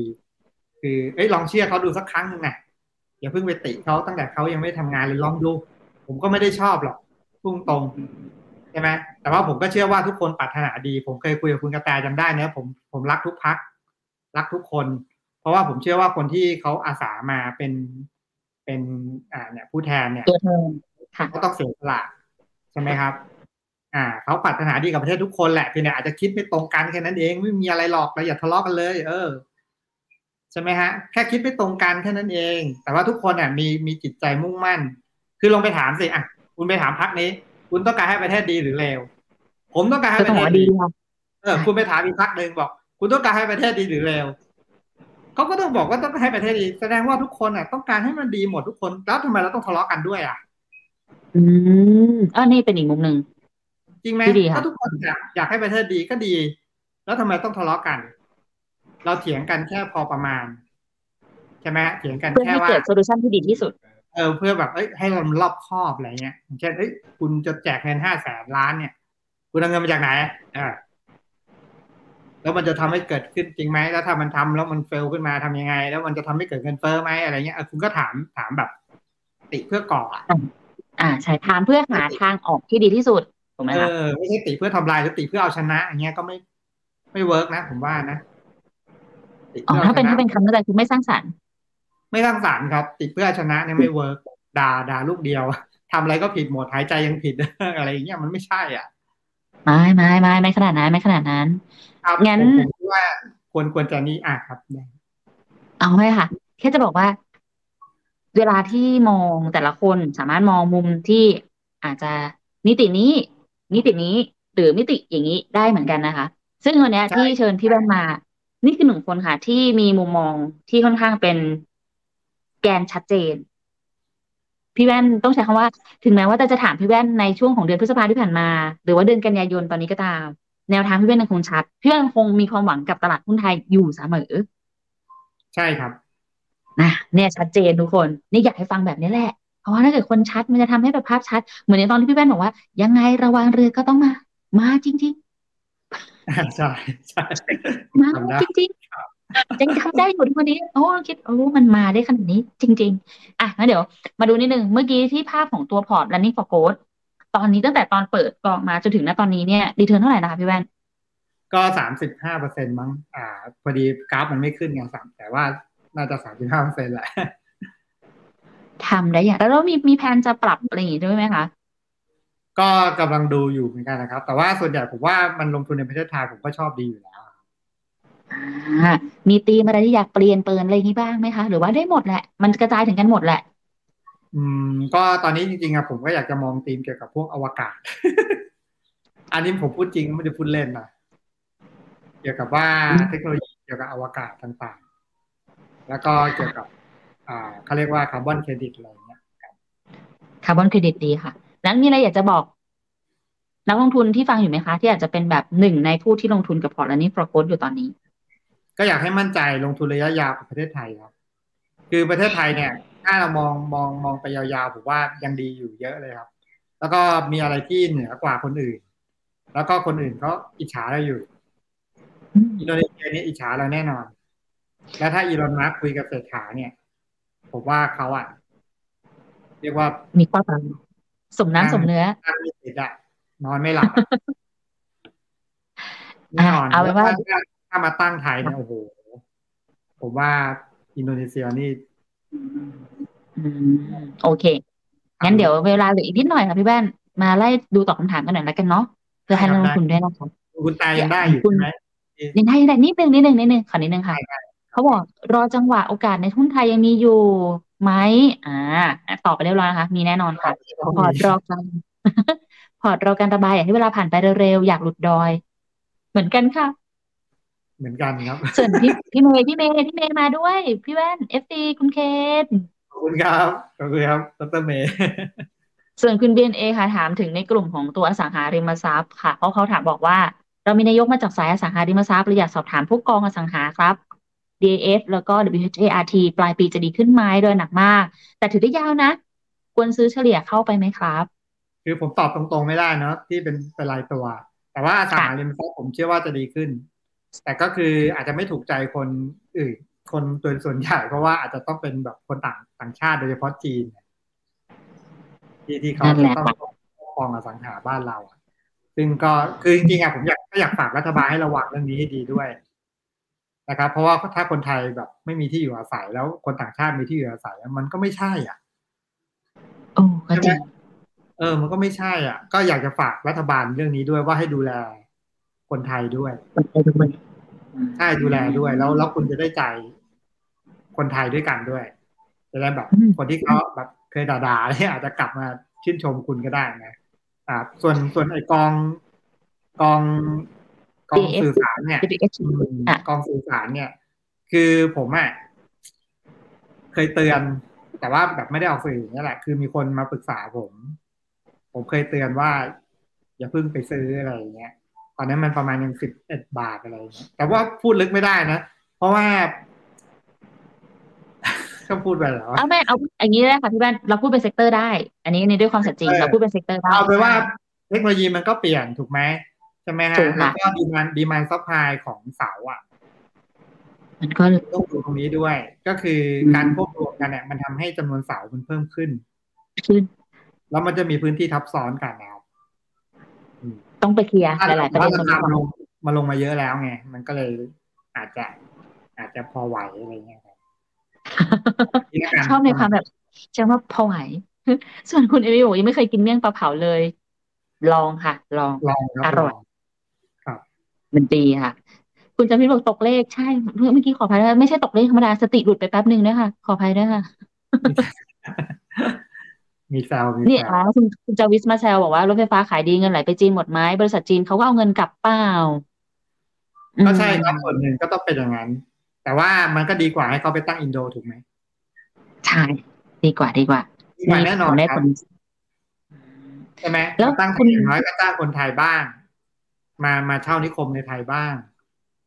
คือเอ้ยลองเชื่อเขาดูสักครั้งหนึงนะอย่าเพิ่งไปติเขาตั้งแต่เขายังไม่ทำงานเลยลองดู ผมก็ไม่ได้ชอบหรอกพุ่งตรง ใช่ไหมแต่ว่าผมก็เชื่อว่าทุกคนปรารถนาดี ผมเคยคุยกับคุณกระแตจำได้เนะผมผมรักทุกพักรักทุกคน เพราะว่าผมเชื่อว่าคนที่เขาอาสามาเป็นเป็นอ่าเนี่ยผู้แทนเนี่ยตัวแทนค่ะเขาต้องเสียสละใช่ไหมครับ อ่าเขาปรารถนาดีกับประเทศทุกคนแหละเพียงแต่อาจจะคิดไม่ตรงกันแค่นั้นเองไม่มีอะไรหรอกเราอย่าทะเลาะกันเลย เออใช่ไหมฮะแค่คิดไม่ตรงกันแค่นั้นเอง แต่ว่าทุกคนอะมีมีจิตใจมุ่งมั่น คือลองไปถามสิอะคุณไปถามพักนี้ คุณต้องการให้ประเทศดีหรือเลวผมต้องการให้ก็ปต้องระบเทอกศว่าดีดีค่ะเออคุณไปถามอีกพักหนึ่งบอก คุณต้องการให้ประเทศดีหรือเลวเขาก็ต้องบอกว่าต้องให้ประเทศดี แสดงว่าทุกคนอะ ต้องการให้มันดีหมดทุกคนแล้วทำไมเราต้องทะเลาะกันด้วยอะ อืมเออนี่เป็นอีกมุมหนึ่งจริงไหมที่ดีค่ะถ้าทุกคนอยากอยากให้ประเทศดีก็ดี แล้วทำไมต้องทะเลาะกัน เราเถียงกันแค่พอประมาณใช่ไหมเถียงกันเพื่อแค่ให้ว่าเกิด solution ที่ดีที่สุด เออเพื่อแบบเอ้ยให้เรารอบคอบอะไรเงี้ยอย่างเช่นเอ้ยคุณจะแจกเงินห้าแสนล้านเนี่ย คุณเอาเงินมาจากไหนอ่าแล้วมันจะทำให้เกิดขึ้นจริงไหมแล้วถ้ามันทำแล้วมัน fail ขึ้นมาทำยังไง แล้วมันจะทำให้เกิดเงินเฟ้อไหมอะไรเงี้ยเออคุณก็ถามถามแบบ ติเพื่อก่ออะอ่าใช่ถามเพื่อหาทางออกที่ดีที่สุดถูกไหมคะเออไม่ใช่ติเพื่อทำลายหรือติเพื่อเอาชนะอย่างเงี้ยก็ไม่ไม่ work นะ ผมว่านะอ๋อเพื่อถ้าเอาชนะถ้าเป็นคำนั้นคือไม่สร้างสรรค์ ไม่สร้างสรรค์ครับ ติเพื่อเอาชนะเนี่ยไม่ work ด่าด่าลูกเดียวทำอะไรก็ผิดหมดหายใจยังผิดอะไรอย่างเงี้ยมันไม่ใช่อะไม่ไม่ไม่ไม่ขนาดนั้นไม่ขนาดนั้นครับงั้นผมผมคิดว่าควรควรจะนี่อะครับได้เอาไว้ค่ะแค่จะบอกว่า เวลาที่มองแต่ละคนสามารถมองมุมที่อาจจะมิตินี้มิตินี้ หรือมิติอย่างนี้ได้เหมือนกันนะคะ ซึ่งวันเนี้ยที่เชิญพี่แว่นมา นี่คือหนึ่งคนค่ะ ที่มีมุมมองที่ค่อนข้างเป็น แกนชัดเจน พี่แว่นต้องใช้คำว่า ถึงแม้ว่าจะถามพี่แว่นในช่วงของเดือนพฤษภาที่ผ่านมา หรือว่าเดือนกันยายนตอนนี้ก็ตาม แนวทางพี่แว่นยังคงชัดพี่แว่นยังคงมีความหวังกับตลาดหุ้นไทยอยู่เสมอ ใช่ครับนะเนี่ยชัดเจนทุกคน นี่อยากให้ฟังแบบนี้แหละ เพราะว่าถ้าเกิดคนชัดมันจะทำให้แบบภาพชัด เหมือนในตอนที่พี่แว่นบอกว่า ยังไงระวังเรือก็ต้องมา มาจริงใช่ใช่ๆมาทำได้จริงๆ ยังทำได้อยู่ทุกวันนี้โอ้คิดโอ้มันมาได้ขนาดนี้ จริง ๆ อะงั้นเดี๋ยว มาดูนิดนึงเมื่อกี้ที่ภาพของตัว port running for growth ตอนนี้ตั้งแต่ตอนเปิดกองมาจนถึงณตอนนี้เนี่ย return เท่าไหร่นะคะพี่แว่นก็สามสิบห้าเปอร์เซ็นต์มั้ง อ่า พอดีกราฟมันไม่ขึ้นไงสามแต่ว่าน่าจะสามสิบห้าเปอร์เซ็นต์แหละทำได้อย่าง แล้วเรามีมีแผนจะปรับอะไรอย่างงี้ด้วยไหมคะ ก็กำลังดูอยู่เหมือนกันนะครับ แต่ว่าส่วนใหญ่ผมว่ามันลงทุนในประเทศไทยผมก็ชอบดีอยู่แล้ว อ่า มีธีมอะไรที่อยากเปลี่ยนเปินอะไรอย่างนี้บ้างไหมคะ หรือว่าได้หมดแหละ มันกระจายถึงกันหมดแหละ อืม ก็ตอนนี้จริงๆอะผมก็อยากจะมองธีมเกี่ยวกับพวกอวกาศ อันนี้ผมพูดจริงไม่ได้พูดเล่นนะเกี่ยวกับว่าอืมเทคโนโลยีเกี่ยวกับอวกาศต่างๆ แล้วก็เกี่ยวกับ อ่าเขาเรียกว่าคาร์บอนเครดิตอะไรอย่างเงี้ยคาร์บอนเครดิตดีค่ะ นั้นมีอะไรอยากจะบอกนักลงทุนที่ฟังอยู่ไหมคะ ที่อาจจะเป็นแบบหนึ่งในผู้ที่ลงทุนกับพอร์ตและนี่ฟรอโกอยู่ตอนนี้ ก็อยากให้มั่นใจลงทุนระยะยาวกับประเทศไทยครับ คือประเทศไทยเนี่ย ถ้าเรามองมองมองไปยาวๆผมว่ายังดีอยู่เยอะเลยครับ แล้วก็มีอะไรที่เหนือกว่าคนอื่น แล้วก็คนอื่นก็อิจฉาเราอยู่อืมอินโดนีเซียเนี่ยอิจฉาเราแน่นอน แล้วถ้าอีลอนมัสก์คุยกับเศรษฐาเนี่ย ผมว่าเขาอะเรียกว่ามีข้อต่างสมน้ำสมเนื้อนั่งไม่ติดอะนอนไม่หลับอะแน่นอนเอาเป็นว่า ถ้ถ้ามาตั้งไทยเนี่ยโอ้โหผมว่าอินโดนีเซียนี่อืมโอเค งั้นเดี๋ยวเวลาเหลืออีกนิดหน่อยค่ะพี่แว่นมาไล่ดูตอบคำถามกันหน่อยแล้วกันเนาะเพื่อให้นักลงทุนด้วยนะคะคุณตายยังได้อยู่ใช่ไหมยังได้ยังได้นิดนึงนิดนึงนิดนึงขอนิดนึงค่ะเขาบอกรอจังหวะโอกาสในหุ้นไทยยังมีอยู่ไหมอ่าตอบไปเรียบร้อยนะคะ มีแน่นอนค่ะพอร์ตรอการพอร์ตรอการระบายอยากให้เวลาผ่านไปเร็วๆอยากหลุดดอย เหมือนกันค่ะ เหมือนกันครับส่วนพี่พี่เมย์พี่เมย์พี่เมย์มาด้วย พี่แว่น FC คุณเคนขอบคุณครับขอบคุณครับดรเมย์ส่วนคุณ BNA ค่ะถามถึงในกลุ่มของตัวอสังหาริมทรัพย์ค่ะเพราะเขาถามบอกว่า เรามีนายกมาจากสายอสังหาริมทรัพย์เลยอยากสอบถามพวกกองอสังหาครับ DAF แล้วก็ WHART ปลายปีจะดีขึ้นไหมโดยหนักมาก แต่ถือได้ยาวนะ ควรซื้อเฉลี่ยเข้าไปไหมครับ คือผมตอบตรงๆไม่ได้เนาะที่เป็นเป็นรายตัว แต่ว่าอสังหาริมทรัพย์ผมเชื่อว่าจะดีขึ้น แต่ก็คืออาจจะไม่ถูกใจคนอื่นคนตัวส่วนใหญ่เพราะว่าอาจจะต้องเป็นแบบคนต่างต่างชาติโดยเฉพาะจีนเนี่ยที่ที่เขานั่นจะแหละต้องปกครองอสังหาบ้านเราอะซึ่งก็คือจริงๆอะผมอยากก็อยากฝากรัฐบาลให้ระวังเรื่องนี้ให้ดีด้วยนะครับ เพราะว่าถ้าคนไทยแบบไม่มีที่อยู่อาศัยแล้วคนต่างชาติมีที่อยู่อาศัยมันก็ไม่ใช่ อะโอ้ก็จริงเออ มันก็ไม่ใช่อะ ก็อยากจะฝากรัฐบาลเรื่องนี้ด้วยว่าให้ดูแล คนไทยด้วยมันไปด้วยใช่ดูแลด้วย แล้วแล้วคุณจะได้ใจคนไทยด้วยกันด้วยจะได้แบบอืมคนที่เขาแบบเคยด่าๆเนี่ยอาจจะกลับมาชื่นชมคุณก็ได้นะอ่าส่วนส่วนไอกองกองกองสื่อสารเนี่ย WH อืมอะกองสื่อสารเนี่ย คือผมอะเคยเตือน แต่ว่าแบบไม่ได้ออกสื่อนี่แหละ คือมีคนมาปรึกษาผม ผมเคยเตือนว่า อย่าเพิ่งไปซื้ออะไรอย่างเงี้ย ตอนนั้นมันประมาณยังสิบเอ็ดบาทอะไรอย่างเงี้ยแต่ว่าพูดลึกไม่ได้นะ เพราะว่าก็พูดไปแล้วเอาแม่เอาอย่างนี้ได้ค่ะพี่แว่นเราพูดเป็น sector ได้ อันนี้อันนี้ด้วยความสัจจริงเออเราพูดเป็น sector ได้เอาเป็นว่าเทคโนโลยีมันก็เปลี่ยนถูกไหมใช่ไหมฮะถูกค่ะแล้วก็ demand demand supply ของเสาอะ มันก็ต้องดูตรงนี้ด้วย ก็คืออืมการควบรวมกันเนี่ยมันทำให้จำนวนเสามันเพิ่มขึ้นขึ้น แล้วมันจะมีพื้นที่ทับซ้อนกันนะครับอืม ต้องไปเคลียร์ถ้าหลายๆประว่าเด็นตรงรานี้คาก่อนลงมาลงมาเยอะแล้วไง มันก็เลยอาจจะอาจจะพอไหวอะไรเงี้ยครับนี่ละกันชอบในความแบบจะว่าพอไหว ส่วนคุณเอมิบอกยังไม่เคยกินเมี่ยงปลาเผาเลย ลองค่ะ ลองลองครับอร่อยลงครับมันดีค่ะ คุณจำพินบอกตกเลขใช่เมื่อเมื่อกี้ขออภัยนะไม่ใช่ตกเลขธรรมดาสติหลุดไปแป๊บหนึ่งด้วยค่ะขออภัยด้วยค่ะ มีแซวมีนี่แซอ๋อวคุณคุณจาวิสมาแซวบอกว่ารถไฟฟ้าขายดีเงินไหลไปจีนหมดไหมบริษัทจีนเขาก็เอาเงินกลับเปล่าก็ใช่ครับอืมส่วนหนึ่งก็ต้องเป็นอย่างนั้น แต่ว่ามันก็ดีกว่าให้เขาไปตั้งอินโดถูกไหมใช่ดีกว่าดีกว่า ดีกว่าแน่นอนได้คผรับลใช่ไหมแล้วตั้งคุณอย่างน้อยก็จ้างคนไทยบ้าง มามาเช่านิคมในไทยบ้าง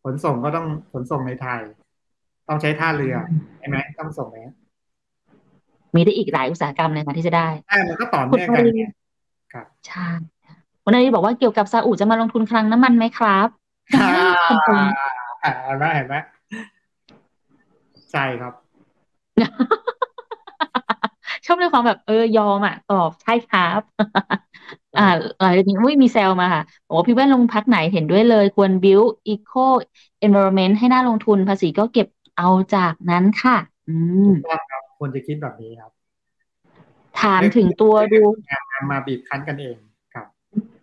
ขนส่งก็ต้องขนส่งในไทย ต้องใช้ท่าเรือใช่ไหมต้องส่งไปมี ได้อีกหลายอุตสาหกรรมเลยค่ะที่จะได้ใช่มันก็ต่อเนื่องกันไงครับใช่คุณนารีบอกว่าเกี่ยวกับซาอุจะมาลงทุนคลังน้ำมันไหมครับอ่าขอบคุณเห็นไหมเห็นไหมใช่ครับชอบในความแบบเออยอมอะตอบใช่ครับ อ่าหลังจากนี้อุ้ยมีแซลมาค่ะบอกว่าพี่แว่นลงพักไหนเห็นด้วยเลย ควร build eco environment ให้น่าลงทุนภาษีก็เก็บเอาจากนั้นค่ะ อืมถูกต้องครับ ควรจะคิดแบบนี้ครับ ถามถึงตัวดูมามาบีบคั้นกันเองครับ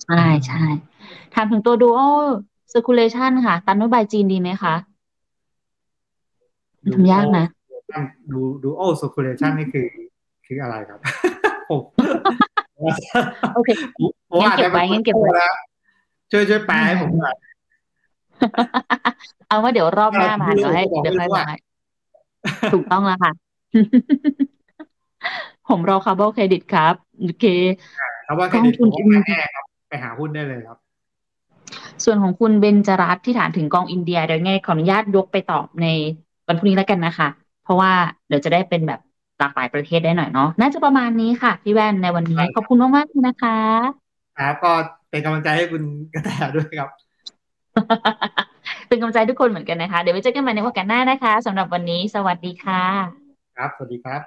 ใช่ใช่ถามถึงตัว dual circulation ค่ะตันด้วยบายจีนดีไหมคะทำยากนะดูดูโอ circulation นี่คือ คืออะไรครับผมโอเคผมงั้นอาจเก็จะบไว้งั้นเก็บไว้แล้วช่วยช่วยแปลให้ผมหน่อยเอาว่าเดี๋ยวรอบหน้ามาไม่รู้เดี๋ยวให้บอกเดี๋ยวไม่ให้รู้มาอะให้ถูกต้องแล้วค่ะ ผมรอคาร์บอนเครดิตครับ โอเคครับว่าเครดิตกองทุผนมว่ามาแน่ครับไปหาหุ้นได้เลยครับ ส่วนของคุณเบนจรัตน์ที่ถามถึงกองอินเดียเดี๋ยวไงขออนุญาตยกไปตอบในวันพรุ่งนี้แล้วกันนะคะ เพราะว่าเดี๋ยวจะได้เป็นแบบหลากหลายประเทศได้หน่อยเนาะน่าจะประมาณนี้ค่ะ พี่แว่นในวันนี้ได้ครับขอบคุณมากๆเลยนะคะครับก็เป็นกำลังใจให้คุณกระแตด้วยครับ เป็นกำลังใจทุกคนเหมือนกันนะคะ เดี๋ยวไว้เจอกันใหม่ในโอกาสหน้านะคะสำหรับวันนี้ สวัสดีค่ะ ครับ สวัสดีครับ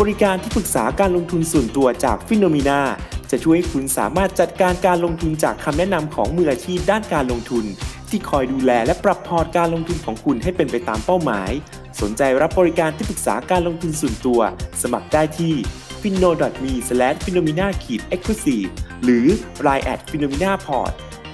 บริการที่ปรึกษาการลงทุนส่วนตัวจากฟิโนมีนาจะช่วยให้คุณสามารถจัดการการลงทุนจากคำแนะนำของมืออาชีพด้านการลงทุน ที่คอยดูแลและปรับพอร์ตการลงทุนของคุณให้เป็นไปตามเป้าหมาย สนใจรับบริการที่ปรึกษาการลงทุนส่วนตัว สมัครได้ที่ f i n o m e f i n o m i n a e x c l u s i v e หรือ line at f i n o m i n a p o r t